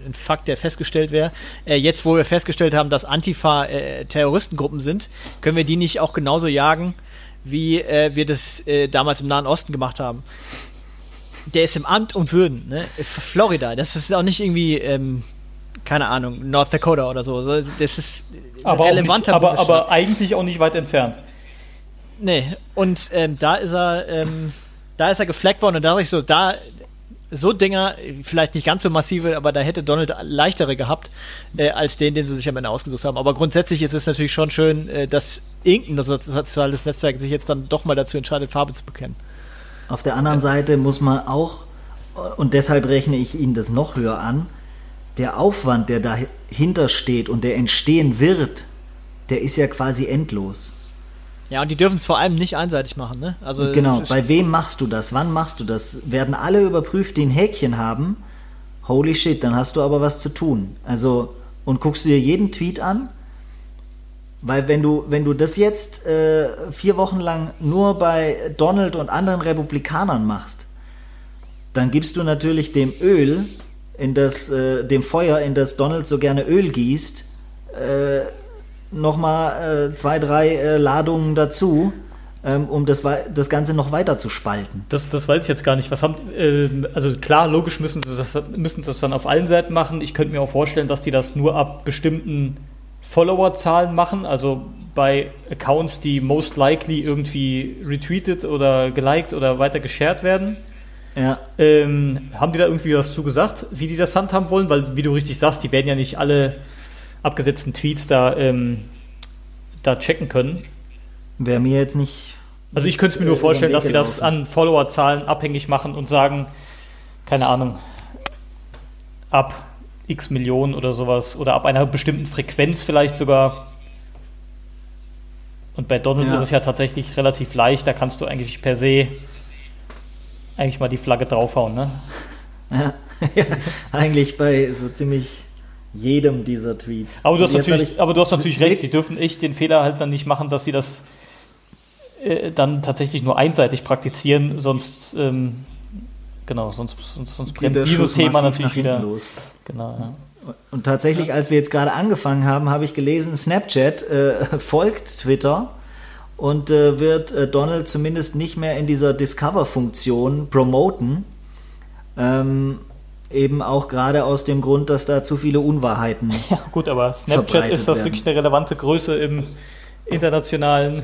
Speaker 1: ein Fakt, der festgestellt wäre, äh, jetzt wo wir festgestellt haben, dass Antifa äh, Terroristengruppen sind, können wir die nicht auch genauso jagen, wie wir das damals im Nahen Osten gemacht haben. Der ist im Amt und Würden, ne? Florida, das ist auch nicht irgendwie, ähm, keine Ahnung, North Dakota oder so. Das ist
Speaker 3: aber relevanter. Nicht, aber, aber eigentlich auch nicht weit entfernt.
Speaker 1: Nee, und ähm, da ist er, ähm, da ist er gefleckt worden und da sag ich so, da, so Dinger, vielleicht nicht ganz so massive, aber da hätte Donald leichtere gehabt, äh, als den, den sie sich am Ende ausgesucht haben. Aber grundsätzlich ist es natürlich schon schön, äh, dass irgendein soziales Netzwerk sich jetzt dann doch mal dazu entscheidet, Farbe zu bekennen.
Speaker 2: Auf der anderen Seite muss man auch, und deshalb rechne ich Ihnen das noch höher an, der Aufwand, der dahinter steht und der entstehen wird, der ist ja quasi endlos.
Speaker 1: Ja, und die dürfen es vor allem nicht einseitig machen, ne?
Speaker 2: Also genau, bei wem machst du das? Wann machst du das? Werden alle überprüft, die ein Häkchen haben? Holy shit, dann hast du aber was zu tun. Also, und guckst du dir jeden Tweet an? Weil wenn du, wenn du das jetzt äh, vier Wochen lang nur bei Donald und anderen Republikanern machst, dann gibst du natürlich dem Öl, in das, äh, dem Feuer, in das Donald so gerne Öl gießt, äh, nochmal äh, zwei, drei äh, Ladungen dazu, ähm, um das, das Ganze noch weiter zu spalten.
Speaker 3: Das, das weiß ich jetzt gar nicht. Was haben, äh, also klar, logisch müssen sie, das, müssen sie das dann auf allen Seiten machen. Ich könnte mir auch vorstellen, dass die das nur ab bestimmten Follower-Zahlen machen, also bei Accounts, die most likely irgendwie retweetet oder geliked oder weiter geshared werden. Ja. Ähm, haben die da irgendwie was zu gesagt, wie die das handhaben wollen? Weil, wie du richtig sagst, die werden ja nicht alle abgesetzten Tweets da, ähm, da checken können.
Speaker 2: Wäre mir jetzt nicht.
Speaker 3: Also ich könnte es mir nur vorstellen, dass sie das an Followerzahlen abhängig machen und sagen, keine Ahnung, ab x Millionen oder sowas oder ab einer bestimmten Frequenz vielleicht sogar. Und bei Donald ja. ist es ja tatsächlich relativ leicht, da kannst du eigentlich per se eigentlich mal die Flagge draufhauen, ne?
Speaker 2: Ja, ja eigentlich bei so ziemlich jedem dieser Tweets.
Speaker 3: Aber du hast, natürlich, aber du hast natürlich recht, sie dürfen echt den Fehler halt dann nicht machen, dass sie das äh, dann tatsächlich nur einseitig praktizieren, sonst ähm, genau, sonst, sonst, sonst brennt dieses Schuss Thema natürlich wieder los.
Speaker 2: Genau, ja. Und tatsächlich, als wir jetzt gerade angefangen haben, habe ich gelesen, Snapchat äh, folgt Twitter und äh, wird äh, Donald zumindest nicht mehr in dieser Discover-Funktion promoten. Ähm, Eben auch gerade aus dem Grund, dass da zu viele Unwahrheiten.
Speaker 3: Ja, gut, aber Snapchat ist das werden. wirklich eine relevante Größe im internationalen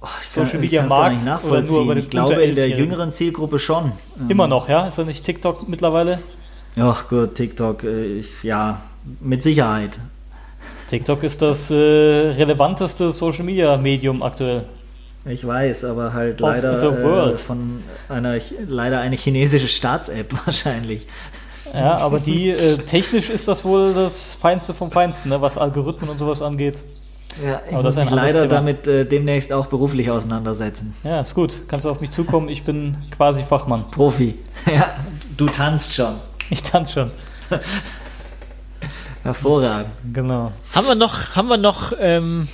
Speaker 2: oh, Social Media Markt. Nicht nachvollziehen. Oder nur ich glaube, in der jüngeren Zielgruppe schon.
Speaker 3: Immer noch, ja? Ist das nicht TikTok mittlerweile?
Speaker 2: Ach gut, TikTok, äh, ich, ja, mit Sicherheit.
Speaker 3: TikTok ist das äh, relevanteste Social Media Medium aktuell.
Speaker 2: Ich weiß, aber halt of leider äh, von einer leider eine chinesische Staats-App wahrscheinlich.
Speaker 3: Ja, aber die äh, technisch ist das wohl das Feinste vom Feinsten, ne, was Algorithmen und sowas angeht.
Speaker 2: Ja, ich aber muss mich leider Thema. damit äh, demnächst auch beruflich auseinandersetzen.
Speaker 3: Ja, ist gut. Kannst du auf mich zukommen? Ich bin quasi Fachmann.
Speaker 2: Profi. Ja, du tanzt schon.
Speaker 3: Ich tanze schon.
Speaker 2: Hervorragend.
Speaker 1: Genau. Haben wir noch, haben wir noch ähm,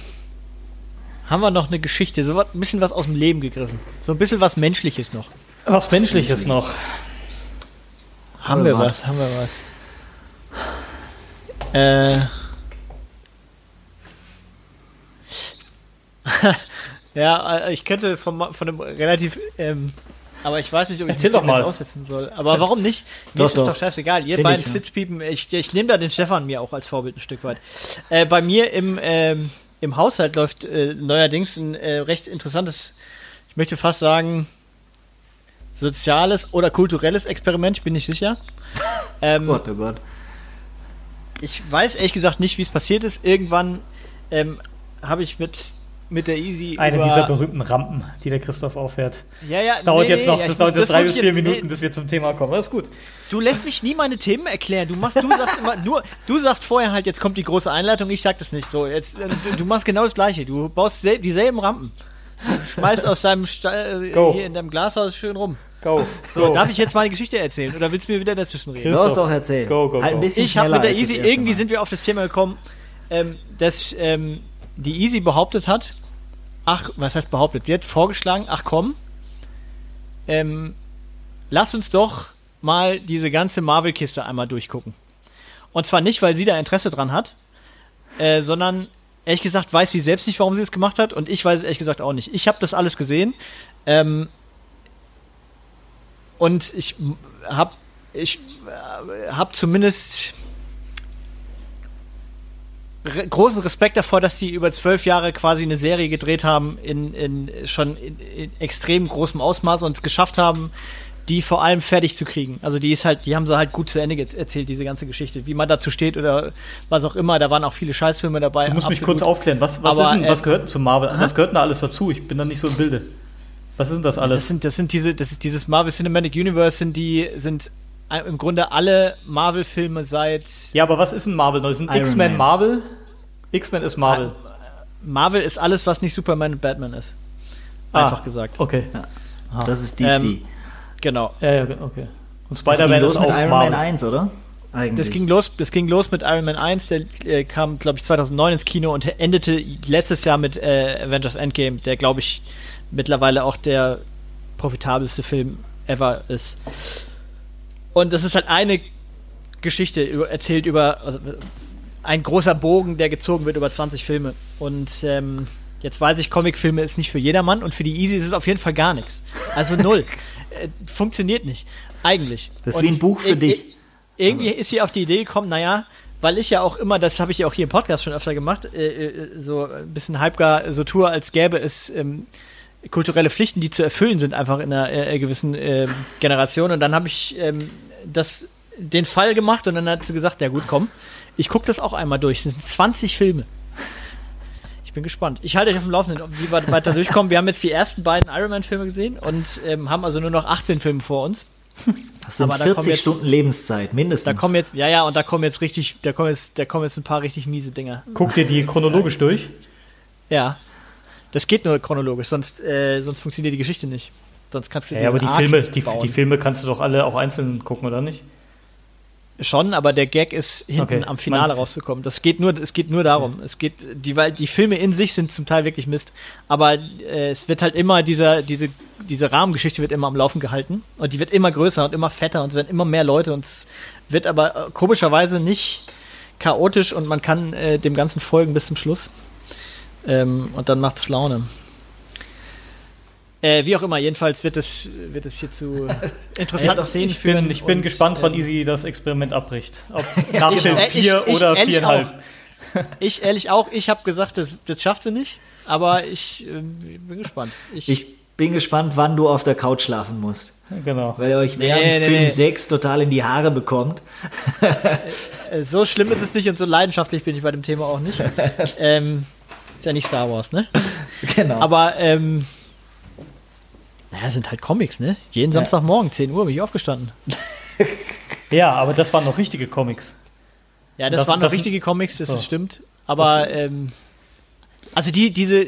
Speaker 1: haben wir noch eine Geschichte, so ein bisschen was aus dem Leben gegriffen. So ein bisschen was Menschliches noch.
Speaker 3: Was Menschliches noch.
Speaker 1: Haben wir was, haben wir was. Äh. ja, äh, ich könnte von, von einem relativ, ähm, aber ich weiß nicht, ob ich
Speaker 3: Erzähl doch mal.
Speaker 1: aussetzen soll. Aber warum nicht? Mir doch, ist doch. doch scheißegal. Ihr Find beiden ich, Flitzpiepen, ich, ich nehme da den Stefan mir auch als Vorbild ein Stück weit. Äh, bei mir im, ähm, im Haushalt läuft äh, neuerdings ein äh, recht interessantes, ich möchte fast sagen, soziales oder kulturelles Experiment, ich bin nicht sicher. Ähm, Gott, oh Gott. Ich weiß ehrlich gesagt nicht, wie es passiert ist. Irgendwann ähm, habe ich mit, mit der Easy.
Speaker 3: Eine dieser berühmten Rampen, die der Christoph auffährt.
Speaker 1: Ja, ja,
Speaker 3: das dauert nee, jetzt noch, das dauert jetzt drei bis vier Minuten, nee. bis wir zum Thema kommen. Das ist gut.
Speaker 1: Du lässt mich nie meine Themen erklären. Du machst, du sagst immer, nur, du sagst vorher halt, jetzt kommt die große Einleitung, ich sag das nicht so. Jetzt, äh, du machst genau das Gleiche. Du baust dieselben Rampen. Du schmeißt aus deinem Stall, äh, hier in deinem Glashaus schön rum. Go. So, go. darf ich jetzt meine Geschichte erzählen oder willst du mir wieder dazwischen reden?
Speaker 2: Doch, doch, erzählen. Go,
Speaker 1: go, go. Halt ein bisschen ich habe mit der Easy, irgendwie sind wir auf das Thema gekommen, ähm, dass ähm, die Easy behauptet hat, ach, was heißt behauptet? Sie hat vorgeschlagen, ach komm, ähm, lass uns doch mal diese ganze Marvel-Kiste einmal durchgucken. Und zwar nicht, weil sie da Interesse dran hat, äh, sondern ehrlich gesagt weiß sie selbst nicht, warum sie es gemacht hat und ich weiß es ehrlich gesagt auch nicht. Ich habe das alles gesehen ähm, und ich habe ich äh, habe zumindest re großen Respekt davor, dass sie über zwölf Jahre quasi eine Serie gedreht haben in, in schon in, in extrem großem Ausmaß und es geschafft haben, die vor allem fertig zu kriegen. Also die ist halt, die haben sie halt gut zu Ende erzählt, diese ganze Geschichte. Wie man dazu steht oder was auch immer, da waren auch viele Scheißfilme dabei.
Speaker 3: Du musst mich kurz aufklären, was, was, Aber, denn, was äh, gehört zu Marvel? Aha. Was gehört denn da alles dazu? Ich bin da nicht so im Bilde. Was ist denn das alles?
Speaker 1: Das sind, das sind diese, das ist dieses Marvel Cinematic Universe, sind die, sind im Grunde alle Marvel-Filme seit.
Speaker 3: Ja, aber was ist ein Marvel? Das sind X-Men Marvel? X-Men ist Marvel.
Speaker 1: Marvel ist alles, was nicht Superman und Batman ist. Ah, Einfach ah, gesagt.
Speaker 3: Okay.
Speaker 2: Ja. Das ist DC. Ähm,
Speaker 1: genau.
Speaker 3: Ja, ja, okay. Und Spider-Man ist
Speaker 2: auch mit Iron Marvel. Man 1, oder?
Speaker 1: Eigentlich. Das ging los, das ging los mit Iron Man 1, der äh, kam, glaube ich, 2009 ins Kino und endete letztes Jahr mit äh, Avengers Endgame, der, glaube ich, mittlerweile auch der profitabelste Film ever ist. Und das ist halt eine Geschichte erzählt über also, ein großer Bogen, der gezogen wird über 20 Filme. Und ähm, jetzt weiß ich, Comicfilme ist nicht für jedermann und für die Easy ist es auf jeden Fall gar nichts. Also null. äh, funktioniert nicht. Eigentlich.
Speaker 2: Das ist wie ein Buch für dich.
Speaker 1: Irgendwie also. ist sie auf die Idee gekommen, naja, weil ich ja auch immer, das habe ich ja auch hier im Podcast schon öfter gemacht, äh, äh so ein bisschen halbgar so tue, als gäbe es ähm, kulturelle Pflichten, die zu erfüllen sind, einfach in einer äh, gewissen äh, Generation. Und dann habe ich ähm, das, den Fall gemacht und dann hat sie gesagt, ja gut, komm, ich gucke das auch einmal durch. Das sind 20 Filme. Ich bin gespannt. Ich halte euch auf dem Laufenden, wie wir weiter durchkommen. Wir haben jetzt die ersten beiden Iron Man-Filme gesehen und ähm, haben also nur noch 18 Filme vor uns.
Speaker 2: Das sind Aber 40 jetzt, Stunden Lebenszeit, mindestens.
Speaker 1: Da kommen jetzt, ja, ja, und da kommen jetzt richtig, da kommen jetzt, da kommen jetzt ein paar richtig miese Dinger.
Speaker 3: Guckt ihr die chronologisch durch?
Speaker 1: Ja. Das geht nur chronologisch, sonst, äh, sonst funktioniert die Geschichte nicht. Sonst kannst du
Speaker 3: ja, aber die Filme, die, die, Filme kannst du doch alle auch einzeln gucken, oder nicht?
Speaker 1: Schon, aber der Gag ist hinten okay. am Finale rauszukommen. Das geht nur, es geht nur darum. Okay. Es geht, die, weil die Filme in sich sind zum Teil wirklich Mist, aber äh, es wird halt immer dieser, diese, diese Rahmengeschichte wird immer am Laufen gehalten und die wird immer größer und immer fetter und es werden immer mehr Leute und es wird aber äh, komischerweise nicht chaotisch und man kann äh, dem Ganzen folgen bis zum Schluss. Ähm, und dann macht es Laune. Äh, wie auch immer, jedenfalls wird es, wird es hier zu interessanten Szenen
Speaker 3: ich führen. Bin, ich bin und, gespannt, wann ähm, Easy das Experiment abbricht. Ob nach Film 4 oder 4,5.
Speaker 1: Ich ehrlich auch, ich habe gesagt, das, das schafft sie nicht, aber ich äh, bin gespannt.
Speaker 2: Ich, ich, bin gespannt, wann du auf der Couch schlafen musst.
Speaker 3: Genau.
Speaker 2: Weil ihr euch während nee, nee, Film nee. 6 total in die Haare bekommt.
Speaker 1: Äh, so schlimm ist es nicht und so leidenschaftlich bin ich bei dem Thema auch nicht. ähm, ist ja nicht Star Wars, ne?
Speaker 2: Genau.
Speaker 1: Aber ähm, naja, sind halt Comics, ne? Jeden ja. Samstagmorgen, 10 Uhr, bin ich aufgestanden.
Speaker 3: ja, aber das waren noch richtige Comics.
Speaker 1: Ja, das, das waren noch richtige Comics, das so. ist, stimmt. Aber, ähm, also die, diese,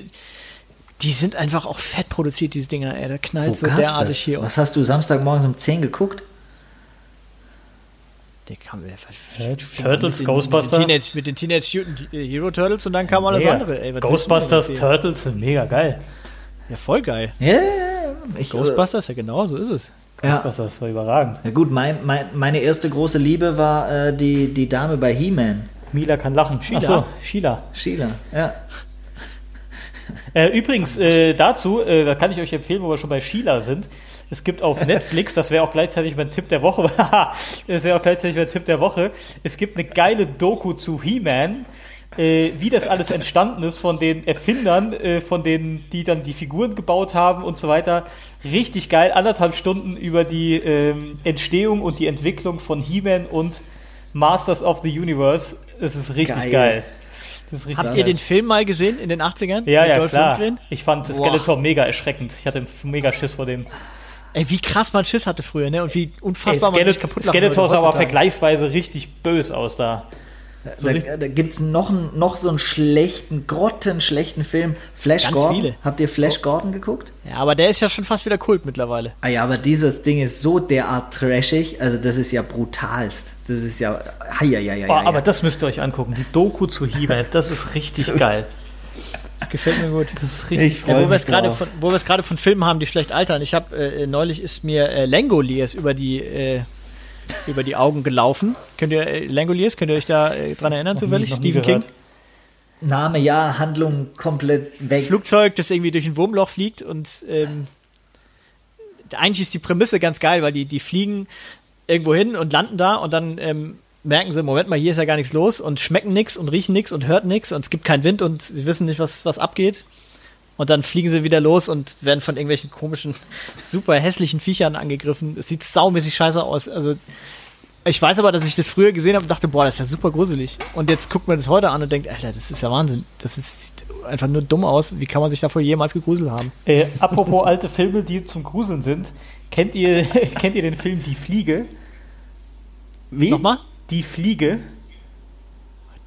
Speaker 1: die sind einfach auch fett produziert, diese Dinger, ey. Da knallt so derartig das? hier.
Speaker 2: Was hast du Samstagmorgens um 10 geguckt?
Speaker 1: Der kam
Speaker 3: ja, Turtles, mit Ghostbusters.
Speaker 1: Mit den, Teenage, mit den Teenage Hero Turtles und dann kam alles
Speaker 3: mega.
Speaker 1: andere. Ey,
Speaker 3: Ghostbusters, Turtles sind mega geil.
Speaker 1: Ja, voll geil.
Speaker 2: Ja, yeah,
Speaker 1: ich, Ghostbusters, ja genau, so ist es.
Speaker 3: Ghostbusters ja. war überragend.
Speaker 2: Ja gut, mein, mein, meine erste große Liebe war äh, die, die Dame bei He-Man.
Speaker 3: Mila kann lachen.
Speaker 1: Sheila. Achso,
Speaker 2: Sheila. Sheila, ja.
Speaker 3: Äh, übrigens, äh, dazu, äh, da kann ich euch empfehlen, wo wir schon bei Sheila sind. Es gibt auf Netflix, das wäre auch gleichzeitig mein Tipp der Woche, das wäre auch gleichzeitig mein Tipp der Woche. Es gibt eine geile Doku zu He-Man äh, wie das alles entstanden ist von den Erfindern, äh, von denen, die dann die Figuren gebaut haben und so weiter. Richtig geil, anderthalb Stunden über die ähm, Entstehung und die Entwicklung von He-Man und Masters of the Universe. Das ist richtig geil. geil.
Speaker 1: Habt geil. ihr den Film mal gesehen in den 80ern?
Speaker 3: Ja, ja, Dolph klar. Lundgren? Ich fand Skeletor Boah. mega erschreckend. Ich hatte mega Schiss vor dem.
Speaker 1: Ey, wie krass man Schiss hatte früher, ne? Und wie unfassbar
Speaker 3: Ey, Skelet man sich kaputt Skeletor sah aber vergleichsweise richtig böse aus da.
Speaker 2: So da da gibt es noch, noch so einen schlechten, grottenschlechten Film. Flash Ganz Gordon. Viele. Habt ihr Flash oh. Gordon geguckt?
Speaker 1: Ja, aber der ist ja schon fast wieder Kult mittlerweile.
Speaker 2: Ah ja, aber dieses Ding ist so derart trashig, also das ist ja brutalst. Das ist ja. Hei, hei, hei,
Speaker 3: oh, aber das müsst ihr euch angucken. Die Doku zu He-Man, das ist richtig geil.
Speaker 1: Das gefällt mir gut. Das ist richtig ja, Wo wir es gerade von, wo wir es gerade von Filmen haben, die schlecht altern. Ich habe äh, neulich ist mir äh, Langoliers über die äh, über die Augen gelaufen. Könnt ihr äh, Langoliers, könnt ihr euch da äh, dran erinnern zufällig? Stephen King.
Speaker 2: Name ja, Handlung komplett weg.
Speaker 1: Flugzeug, das irgendwie durch ein Wurmloch fliegt und ähm, eigentlich ist die Prämisse ganz geil, weil die, die fliegen irgendwo hin und landen da und dann ähm, merken sie, Moment mal, hier ist ja gar nichts los und schmecken nichts und riechen nichts und hört nichts und es gibt keinen Wind und sie wissen nicht, was, was abgeht. Und dann fliegen sie wieder los und werden von irgendwelchen komischen, super hässlichen Viechern angegriffen. Es sieht saumäßig scheiße aus. Also, ich weiß aber, dass ich das früher gesehen habe und dachte, boah, das ist ja super gruselig. Und jetzt guckt man das heute an und denkt, Alter, das ist ja Wahnsinn. Das ist, sieht einfach nur dumm aus. Wie kann man sich davor jemals gegruselt haben?
Speaker 3: Äh, apropos alte Filme, die zum Gruseln sind. Kennt ihr, kennt ihr den Film Die Fliege?
Speaker 1: Wie? Nochmal?
Speaker 3: Die Fliege.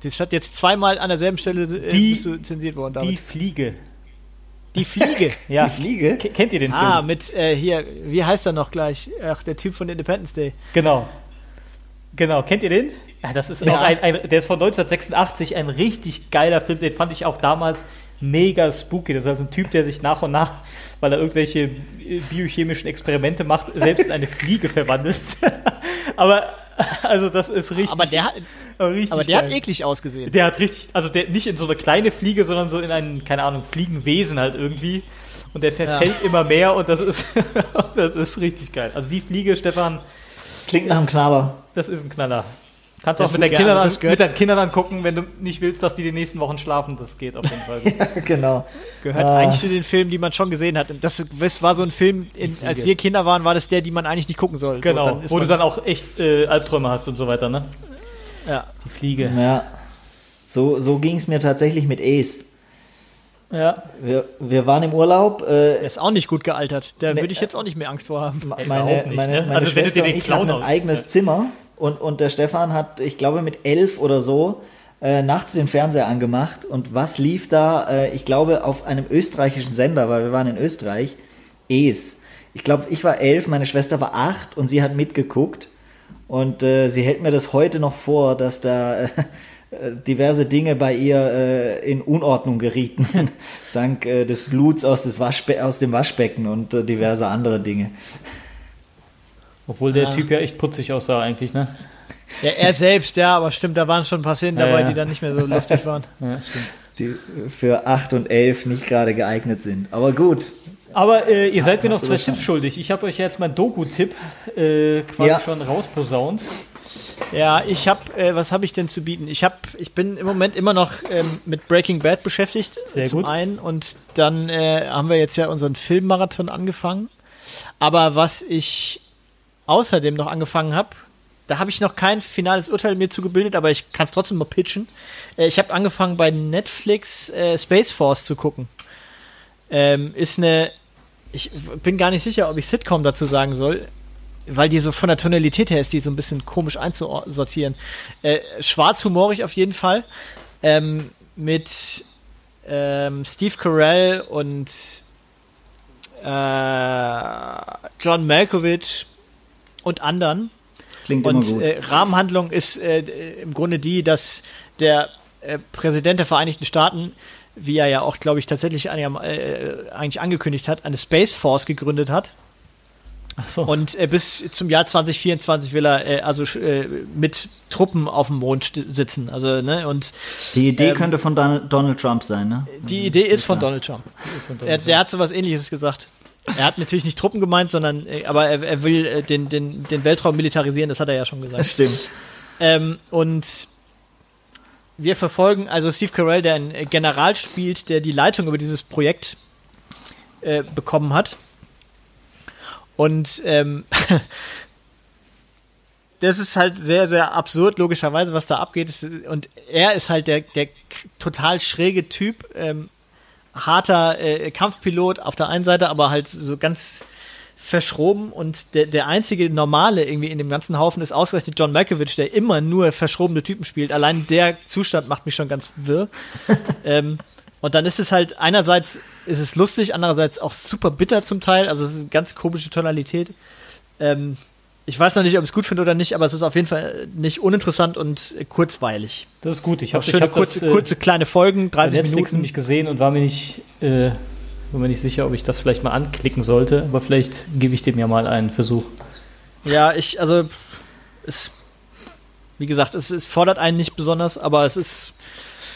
Speaker 1: Das hat jetzt zweimal an derselben Stelle äh,
Speaker 3: die,
Speaker 1: zensiert worden.
Speaker 3: David. Die Fliege.
Speaker 1: Die Fliege.
Speaker 3: ja. Die Fliege?
Speaker 1: K kennt ihr den ah, Film? Ah, mit äh, hier, wie heißt er noch gleich? Ach, der Typ von Independence Day.
Speaker 3: Genau. Genau, kennt ihr den? Ja, das ist ja. auch ein, ein, der ist von 1986, ein richtig geiler Film, den fand ich auch damals mega spooky. Das ist also ein Typ, der sich nach und nach, weil er irgendwelche biochemischen Experimente macht, selbst in eine Fliege verwandelt. Aber also das ist richtig.
Speaker 1: Aber der, richtig aber der hat eklig ausgesehen.
Speaker 3: Der hat richtig, also der nicht in so eine kleine Fliege, sondern so in ein, keine Ahnung, Fliegenwesen halt irgendwie. Und der verfällt ja. immer mehr und das ist, das ist richtig geil. Also die Fliege, Stefan.
Speaker 2: Klingt nach einem Knaller.
Speaker 3: Das ist ein Knaller. Kannst du auch mit, deinen Kindern an, mit deinen Kindern angucken, wenn du nicht willst, dass die die nächsten Wochen schlafen. Das geht auf jeden Fall.
Speaker 2: ja, genau.
Speaker 1: Gehört ah. eigentlich zu den Filmen, die man schon gesehen hat. Das, das war so ein Film, in, als wir Kinder waren, war das der, die man eigentlich nicht gucken soll.
Speaker 3: Genau, so, wo du dann auch echt äh, Albträume hast und so weiter, ne?
Speaker 1: Ja.
Speaker 3: Die Fliege.
Speaker 2: Ja. So, so ging es mir tatsächlich mit Ace.
Speaker 1: Ja.
Speaker 2: Wir, wir waren im Urlaub.
Speaker 1: Äh, ist auch nicht gut gealtert. Da ne, würde ich jetzt auch nicht mehr Angst vor haben.
Speaker 2: Meine, meine, meine, ne? meine also Schwester und ich hatten ein eigenes ja. Zimmer und, und der Stefan hat, ich glaube, mit elf oder so äh, nachts den Fernseher angemacht. Und was lief da? Äh, ich glaube, auf einem österreichischen Sender, weil wir waren in Österreich, Es. Ich glaube, ich war elf, meine Schwester war acht und sie hat mitgeguckt. Und äh, sie hält mir das heute noch vor, dass da äh, diverse Dinge bei ihr äh, in Unordnung gerieten, dank äh, des Bluts aus, des aus dem Waschbecken und äh, diverse andere Dinge.
Speaker 3: Obwohl der ja. Typ ja echt putzig aussah eigentlich, ne?
Speaker 1: Ja, er selbst, ja, aber stimmt, da waren schon ein paar Szenen dabei, ja, die dann nicht mehr so lustig waren.
Speaker 2: Ja, stimmt. Die für 8 und 11 nicht gerade geeignet sind. Aber gut.
Speaker 3: Aber äh, ihr seid mir noch zwei Tipps schuldig. Ich habe euch jetzt meinen Doku-Tipp äh, quasi schon rausposaunt.
Speaker 1: Ja, ich habe, äh, was habe ich denn zu bieten? Ich habe, ich bin im Moment immer noch ähm, mit Breaking Bad beschäftigt.
Speaker 3: Sehr
Speaker 1: zum
Speaker 3: gut.
Speaker 1: einen und dann äh, haben wir jetzt ja unseren Filmmarathon angefangen. Aber was ich außerdem noch angefangen habe, da habe ich noch kein finales Urteil mir zugebildet, aber ich kann es trotzdem mal pitchen. Äh, ich habe angefangen bei Netflix äh, Space Force zu gucken. Ähm, ist eine, ich bin gar nicht sicher, ob ich Sitcom dazu sagen soll, weil die so von der Tonalität her ist, die so ein bisschen komisch einzusortieren. Äh, schwarzhumorig auf jeden Fall. Ähm, mit ähm, Steve Carell und äh, John Malkovich und anderen.
Speaker 2: Klingt
Speaker 1: und
Speaker 2: immer gut.
Speaker 1: Äh, Rahmenhandlung ist äh, im Grunde die, dass der äh, Präsident der Vereinigten Staaten, wie er ja auch, glaube ich, tatsächlich äh, eigentlich angekündigt hat, eine Space Force gegründet hat. Ach so. Und äh, bis zum Jahr 2024 will er äh, also mit Truppen auf dem Mond sitzen. Also, ne, und,
Speaker 2: die Idee ähm, könnte von Donald Trump sein, ne?
Speaker 1: Die Idee ist von Donald Trump. Von Donald er, der hat so was ähnliches gesagt. Er hat natürlich nicht Truppen gemeint, sondern äh, aber er, er will äh, den, den, den Weltraum militarisieren, das hat er ja schon gesagt.
Speaker 2: Das stimmt.
Speaker 1: Ähm, und wir verfolgen also Steve Carell, der einen General spielt, der die Leitung über dieses Projekt äh, bekommen hat. Und ähm, das ist halt sehr, sehr absurd, logischerweise, was da abgeht. Und er ist halt der, der total schräge Typ, ähm, harter äh, Kampfpilot auf der einen Seite, aber halt so ganz verschroben und der, der einzige normale irgendwie in dem ganzen Haufen ist ausgerechnet John Malkovich, der immer nur verschrobene Typen spielt. Allein der Zustand macht mich schon ganz wirr. ähm, und dann ist es halt, einerseits ist es lustig, andererseits auch super bitter zum Teil, also es ist eine ganz komische Tonalität. Ähm, ich weiß noch nicht, ob ich es gut finde oder nicht, aber es ist auf jeden Fall nicht uninteressant und kurzweilig.
Speaker 3: Das ist gut.
Speaker 1: Ich habe schöne hab kurze, das, äh, kurze kleine Folgen, 30 Netflix Minuten.
Speaker 3: nämlich gesehen und war mir nicht äh, war mir nicht sicher, ob ich das vielleicht mal anklicken sollte, aber vielleicht gebe ich dem ja mal einen Versuch.
Speaker 1: Ja, ich, also, es, wie gesagt, es, es fordert einen nicht besonders, aber es ist,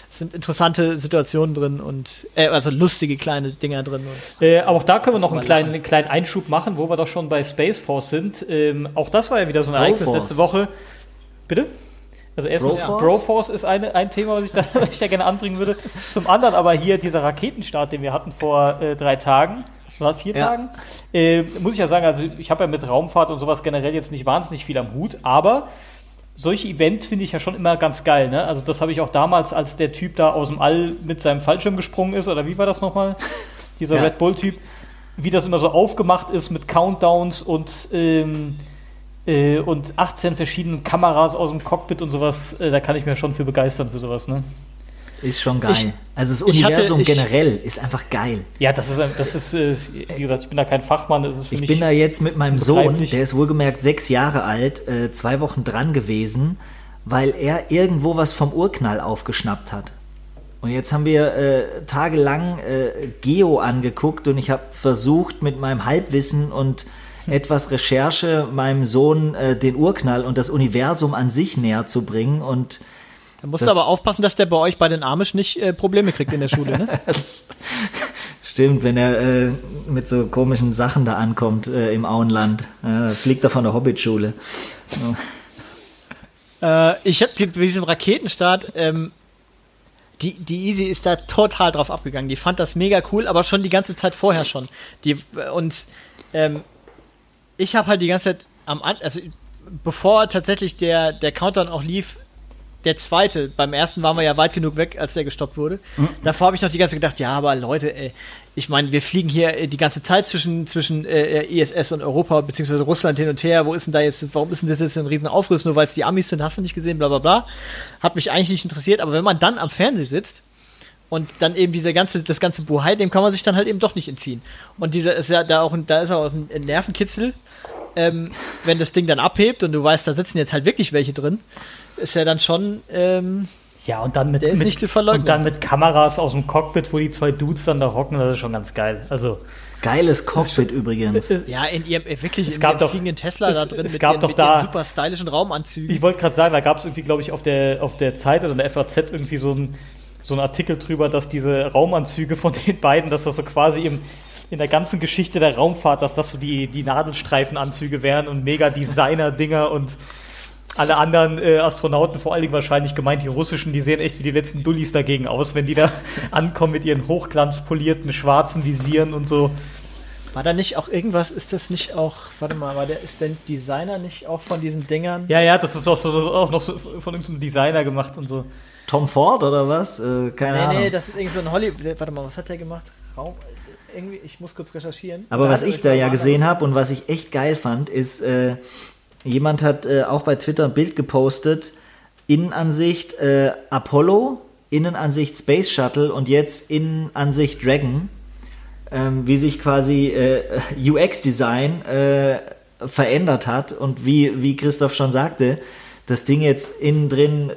Speaker 1: es sind interessante Situationen drin und äh, also lustige kleine Dinger drin.
Speaker 3: Äh, auch da können wir noch einen kleinen, kleinen Einschub machen, wo wir doch schon bei Space Force sind. Ähm, auch das war ja wieder so ein Ereignis letzte Woche. Bitte? Also erstens, Broforce, Broforce ist eine, ein Thema, was ich, da, was ich da gerne anbringen würde. Zum anderen aber hier dieser Raketenstart, den wir hatten vor äh, drei Tagen, oder vier ja. Tagen, äh, muss ich ja sagen, also ich habe ja mit Raumfahrt und sowas generell jetzt nicht wahnsinnig viel am Hut, aber solche Events finde ich ja schon immer ganz geil. Ne? Also das habe ich auch damals, als der Typ da aus dem All mit seinem Fallschirm gesprungen ist, oder wie war das nochmal? Dieser ja. Red Bull-Typ, wie das immer so aufgemacht ist mit Countdowns und ähm, äh, und 18 verschiedenen Kameras aus dem Cockpit und sowas, äh, da kann ich mir schon für begeistern für sowas, ne?
Speaker 2: Ist schon geil. Ich, also das Universum hatte, ich, generell ist einfach geil.
Speaker 3: Ja, das ist, das ist, äh, wie gesagt, ich bin da kein Fachmann. Das ist
Speaker 2: für ich bin da jetzt mit meinem Sohn, der ist wohlgemerkt sechs Jahre alt, äh, zwei Wochen dran gewesen, weil er irgendwo was vom Urknall aufgeschnappt hat. Und jetzt haben wir äh, tagelang äh, Geo angeguckt und ich habe versucht mit meinem Halbwissen und etwas Recherche meinem Sohn äh, den Urknall und das Universum an sich näher zu bringen. Und
Speaker 1: da musst du aber aufpassen, dass der bei euch bei den Amish nicht äh, Probleme kriegt in der Schule, ne?
Speaker 2: Stimmt, wenn er äh, mit so komischen Sachen da ankommt äh, im Auenland. Ja, fliegt er von der Hobbitschule.
Speaker 1: Ja. Äh, ich habe bei diesem Raketenstart, ähm, die, die Easy ist da total drauf abgegangen. Die fand das mega cool, aber schon die ganze Zeit vorher schon. Die, und ähm, ich habe halt die ganze Zeit am also bevor tatsächlich der, der Countdown auch lief, der zweite, beim ersten waren wir ja weit genug weg, als der gestoppt wurde. Mhm. Davor habe ich noch die ganze Zeit gedacht, ja, aber Leute, ey, ich meine, wir fliegen hier äh, die ganze Zeit zwischen, zwischen äh, ISS und Europa, beziehungsweise Russland hin und her. Wo ist denn da jetzt, warum ist denn das jetzt ein riesen Aufriss, nur weil es die Amis sind, hast du nicht gesehen, bla bla bla. Hat mich eigentlich nicht interessiert, aber wenn man dann am Fernsehen sitzt und dann eben diese ganze, das ganze Buhai, dem kann man sich dann halt eben doch nicht entziehen. Und dieser ist ja da auch, da ist auch ein Nervenkitzel, ähm, wenn das Ding dann abhebt und du weißt, da sitzen jetzt halt wirklich welche drin, ist ja dann schon. Ähm,
Speaker 3: ja, und dann mit, mit, und dann mit Kameras aus dem Cockpit, wo die zwei Dudes dann da rocken, das ist schon ganz geil. Also.
Speaker 2: Geiles Cockpit übrigens.
Speaker 1: Ist, ja, in ihrem äh, wirklich
Speaker 3: es in gab doch,
Speaker 1: fliegenden Tesla
Speaker 3: es,
Speaker 1: da drin
Speaker 3: es mit, gab ihren, doch mit da,
Speaker 1: super stylischen Raumanzügen.
Speaker 3: Ich wollte gerade sagen, da gab es irgendwie, glaube ich, auf der, auf der Zeit oder der FAZ irgendwie so ein, so ein Artikel drüber, dass diese Raumanzüge von den beiden, dass das so quasi im, in der ganzen Geschichte der Raumfahrt, dass das so die, die Nadelstreifenanzüge wären und mega Designer-Dinger und alle anderen äh, Astronauten, vor allen Dingen wahrscheinlich gemeint die russischen, die sehen echt wie die letzten Dullis dagegen aus, wenn die da ankommen mit ihren hochglanzpolierten schwarzen Visieren und so.
Speaker 1: War da nicht auch irgendwas, ist das nicht auch, warte mal, war der, ist der Designer nicht auch von diesen Dingern?
Speaker 3: Ja, ja, das ist auch, so, das ist auch noch so von irgendeinem Designer gemacht und so.
Speaker 2: Tom Ford oder was? Äh, keine nee, Ahnung. Nee, nee,
Speaker 1: das ist irgendwie so ein Hollywood, warte mal, was hat der gemacht? Raum, irgendwie, ich muss kurz recherchieren.
Speaker 2: Aber was ich da ja gesehen habe und was ich echt geil fand, ist, äh, jemand hat äh, auch bei Twitter ein Bild gepostet, Innenansicht äh, Apollo, Innenansicht Space Shuttle und jetzt Innenansicht Dragon, ähm, wie sich quasi äh, UX-Design äh, verändert hat und wie, wie Christoph schon sagte, das Ding jetzt innen drin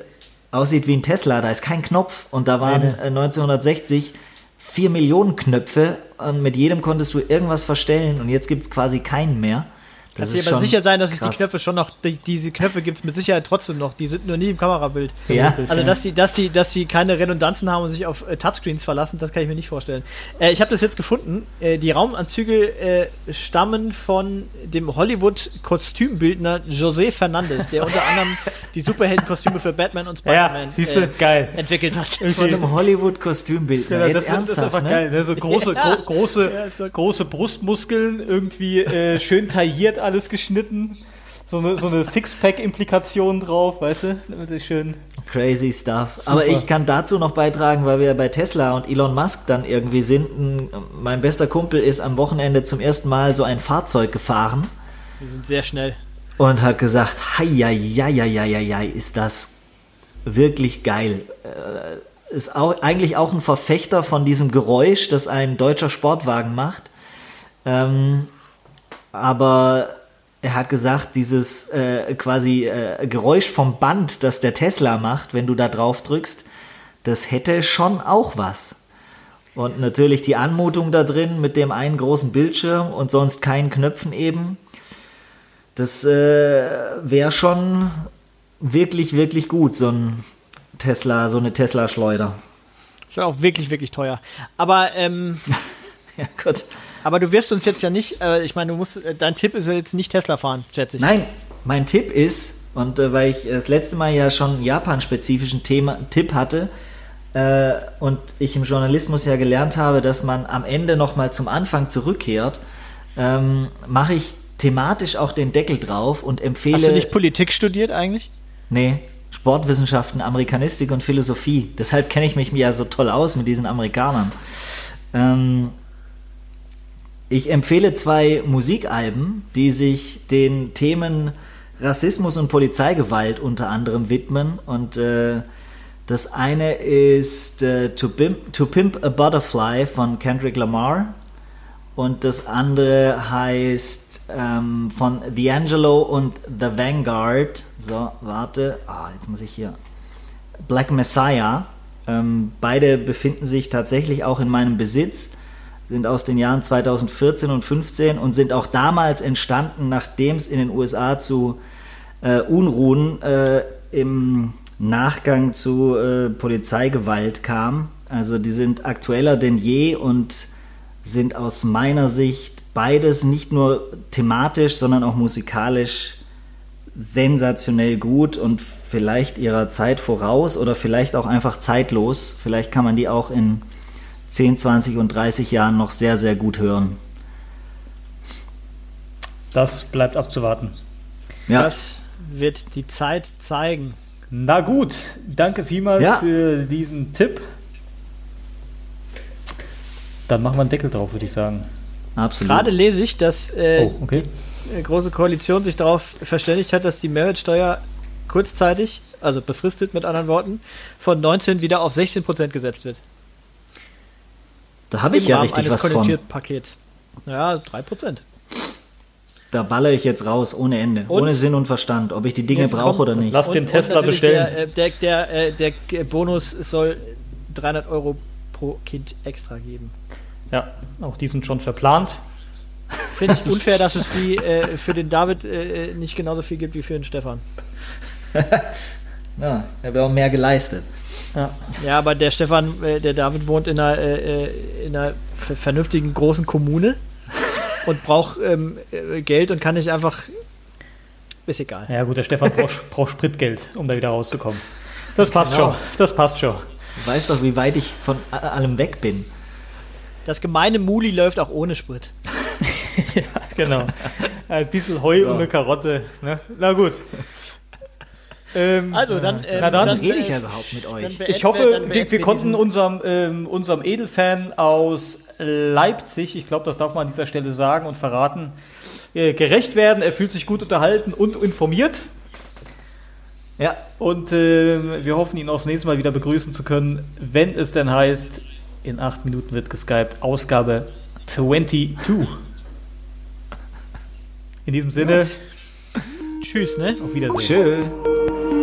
Speaker 2: aussieht wie ein Tesla, da ist kein Knopf und da waren nee, nee. 1960 vier Millionen Knöpfe und mit jedem konntest du irgendwas verstellen und jetzt gibt es quasi keinen mehr.
Speaker 1: Kannst dir aber sicher sein, dass krass. es die Knöpfe schon noch, die, diese Knöpfe gibt es mit Sicherheit trotzdem noch. Die sind nur nie im Kamerabild.
Speaker 2: Ja.
Speaker 1: Also, dass sie, dass, sie, dass sie keine Redundanzen haben und sich auf äh, Touchscreens verlassen, das kann ich mir nicht vorstellen. Äh, ich habe das jetzt gefunden. Äh, die Raumanzüge äh, stammen von dem Hollywood-Kostümbildner José Fernandez, der unter anderem die Superheldenkostüme für Batman und Spider-Man
Speaker 3: ja, geil.
Speaker 1: Äh, entwickelt hat.
Speaker 2: Von einem Hollywood-Kostümbildner.
Speaker 3: Ja, das, das, ist einfach ne? geil. Ne? So große, ja. gro große, ja, große Brustmuskeln, irgendwie äh, schön tailliert alles geschnitten. So eine, so eine Sixpack-Implikation drauf, weißt du? Damit ist schön.
Speaker 2: Crazy stuff. Super. Aber ich kann dazu noch beitragen, weil wir bei Tesla und Elon Musk dann irgendwie sind. Mein bester Kumpel ist am Wochenende zum ersten Mal so ein Fahrzeug gefahren.
Speaker 1: Die sind sehr schnell.
Speaker 2: Und hat gesagt, hei, ist das wirklich geil. Äh, ist auch, eigentlich auch ein Verfechter von diesem Geräusch, das ein deutscher Sportwagen macht. Ähm, aber er hat gesagt, dieses äh, quasi äh, Geräusch vom Band, das der Tesla macht, wenn du da drauf drückst, das hätte schon auch was. Und natürlich die Anmutung da drin mit dem einen großen Bildschirm und sonst keinen Knöpfen eben. Das äh, wäre schon wirklich, wirklich gut, so ein Tesla, so eine Tesla-Schleuder.
Speaker 1: Ist ja auch wirklich, wirklich teuer. Aber, ähm, ja, gut. Aber du wirst uns jetzt ja nicht, äh, ich meine, du musst, äh, dein Tipp ist ja jetzt nicht Tesla fahren, schätze ich.
Speaker 2: Nein, mein Tipp ist, und äh, weil ich das letzte Mal ja schon Japan-spezifischen Tipp hatte, äh, und ich im Journalismus ja gelernt habe, dass man am Ende nochmal zum Anfang zurückkehrt, ähm, mache ich thematisch auch den Deckel drauf und empfehle. Hast
Speaker 1: du nicht Politik studiert eigentlich?
Speaker 2: Nee, Sportwissenschaften, Amerikanistik und Philosophie. Deshalb kenne ich mich ja so toll aus mit diesen Amerikanern. Ähm, ich empfehle zwei Musikalben, die sich den Themen Rassismus und Polizeigewalt unter anderem widmen und äh, das eine ist äh, to, Pimp, to, Pimp, a Butterfly von Kendrick Lamar und das andere heißt ähm, von D'Angelo und The Vanguard. So, warte. Ah, jetzt muss ich hier. Black Messiah. Ähm, beide befinden sich tatsächlich auch in meinem Besitz, sind aus den Jahren 2014 und 15 und sind auch damals entstanden, nachdem es in den USA zu äh, Unruhen äh, im Nachgang zu äh, Polizeigewalt kam. Also die sind aktueller denn je und sind aus meiner Sicht beides nicht nur thematisch, sondern auch musikalisch sensationell gut und vielleicht ihrer Zeit voraus oder vielleicht auch einfach zeitlos. Vielleicht kann man die auch in 10, 20 und 30 Jahren noch sehr, sehr gut hören.
Speaker 3: Das bleibt abzuwarten.
Speaker 1: Ja. Das wird die Zeit zeigen.
Speaker 3: Na gut, danke vielmals ja. für diesen Tipp. Dann machen wir einen Deckel drauf, würde ich sagen.
Speaker 1: Absolut. Gerade lese ich, dass äh, oh, okay. die äh, Große Koalition sich darauf verständigt hat, dass die Mehrwertsteuer kurzzeitig, also befristet mit anderen Worten, von 19 wieder auf 16 Prozent gesetzt wird.
Speaker 2: Da habe ich ja richtig was von.
Speaker 1: Pakets. Ja, 3 Prozent.
Speaker 2: Da baller ich jetzt raus, ohne Ende, und ohne Sinn und Verstand, ob ich die Dinge brauche oder nicht.
Speaker 3: Lass den und, Tesla und bestellen.
Speaker 1: Der, äh, der, der, äh, der, Bonus soll 300 Euro pro Kind extra geben.
Speaker 3: Ja, auch die sind schon verplant.
Speaker 1: Finde ich unfair, dass es die äh, für den David äh, nicht genauso viel gibt wie für den Stefan.
Speaker 2: ja, er hat auch mehr geleistet.
Speaker 1: Ja. ja, aber der Stefan, äh, der David wohnt in einer, in einer vernünftigen großen Kommune und braucht ähm, äh, Geld und kann nicht einfach. Ist egal.
Speaker 3: Ja, gut, der Stefan braucht, braucht Spritgeld, um da wieder rauszukommen. Das passt genau. schon. Das passt schon.
Speaker 2: Du weißt doch, wie weit ich von allem weg bin.
Speaker 1: Das gemeine Muli läuft auch ohne Sprit.
Speaker 3: ja, genau. Ein bisschen Heu so. und eine Karotte. Ne? Na gut.
Speaker 1: Ähm, also dann,
Speaker 2: ähm, Na dann, dann rede ich ja überhaupt mit euch.
Speaker 3: Ich hoffe, wir, wir konnten unserem, ähm, unserem Edelfan aus Leipzig, ich glaube, das darf man an dieser Stelle sagen und verraten, äh, gerecht werden. Er fühlt sich gut unterhalten und informiert. Ja. Und äh, wir hoffen, ihn auch das nächste Mal wieder begrüßen zu können, wenn es denn heißt, in acht Minuten wird geskypt, Ausgabe 22. In diesem Sinne.
Speaker 1: Tschüss, ne?
Speaker 3: Auf Wiedersehen. Tschüss.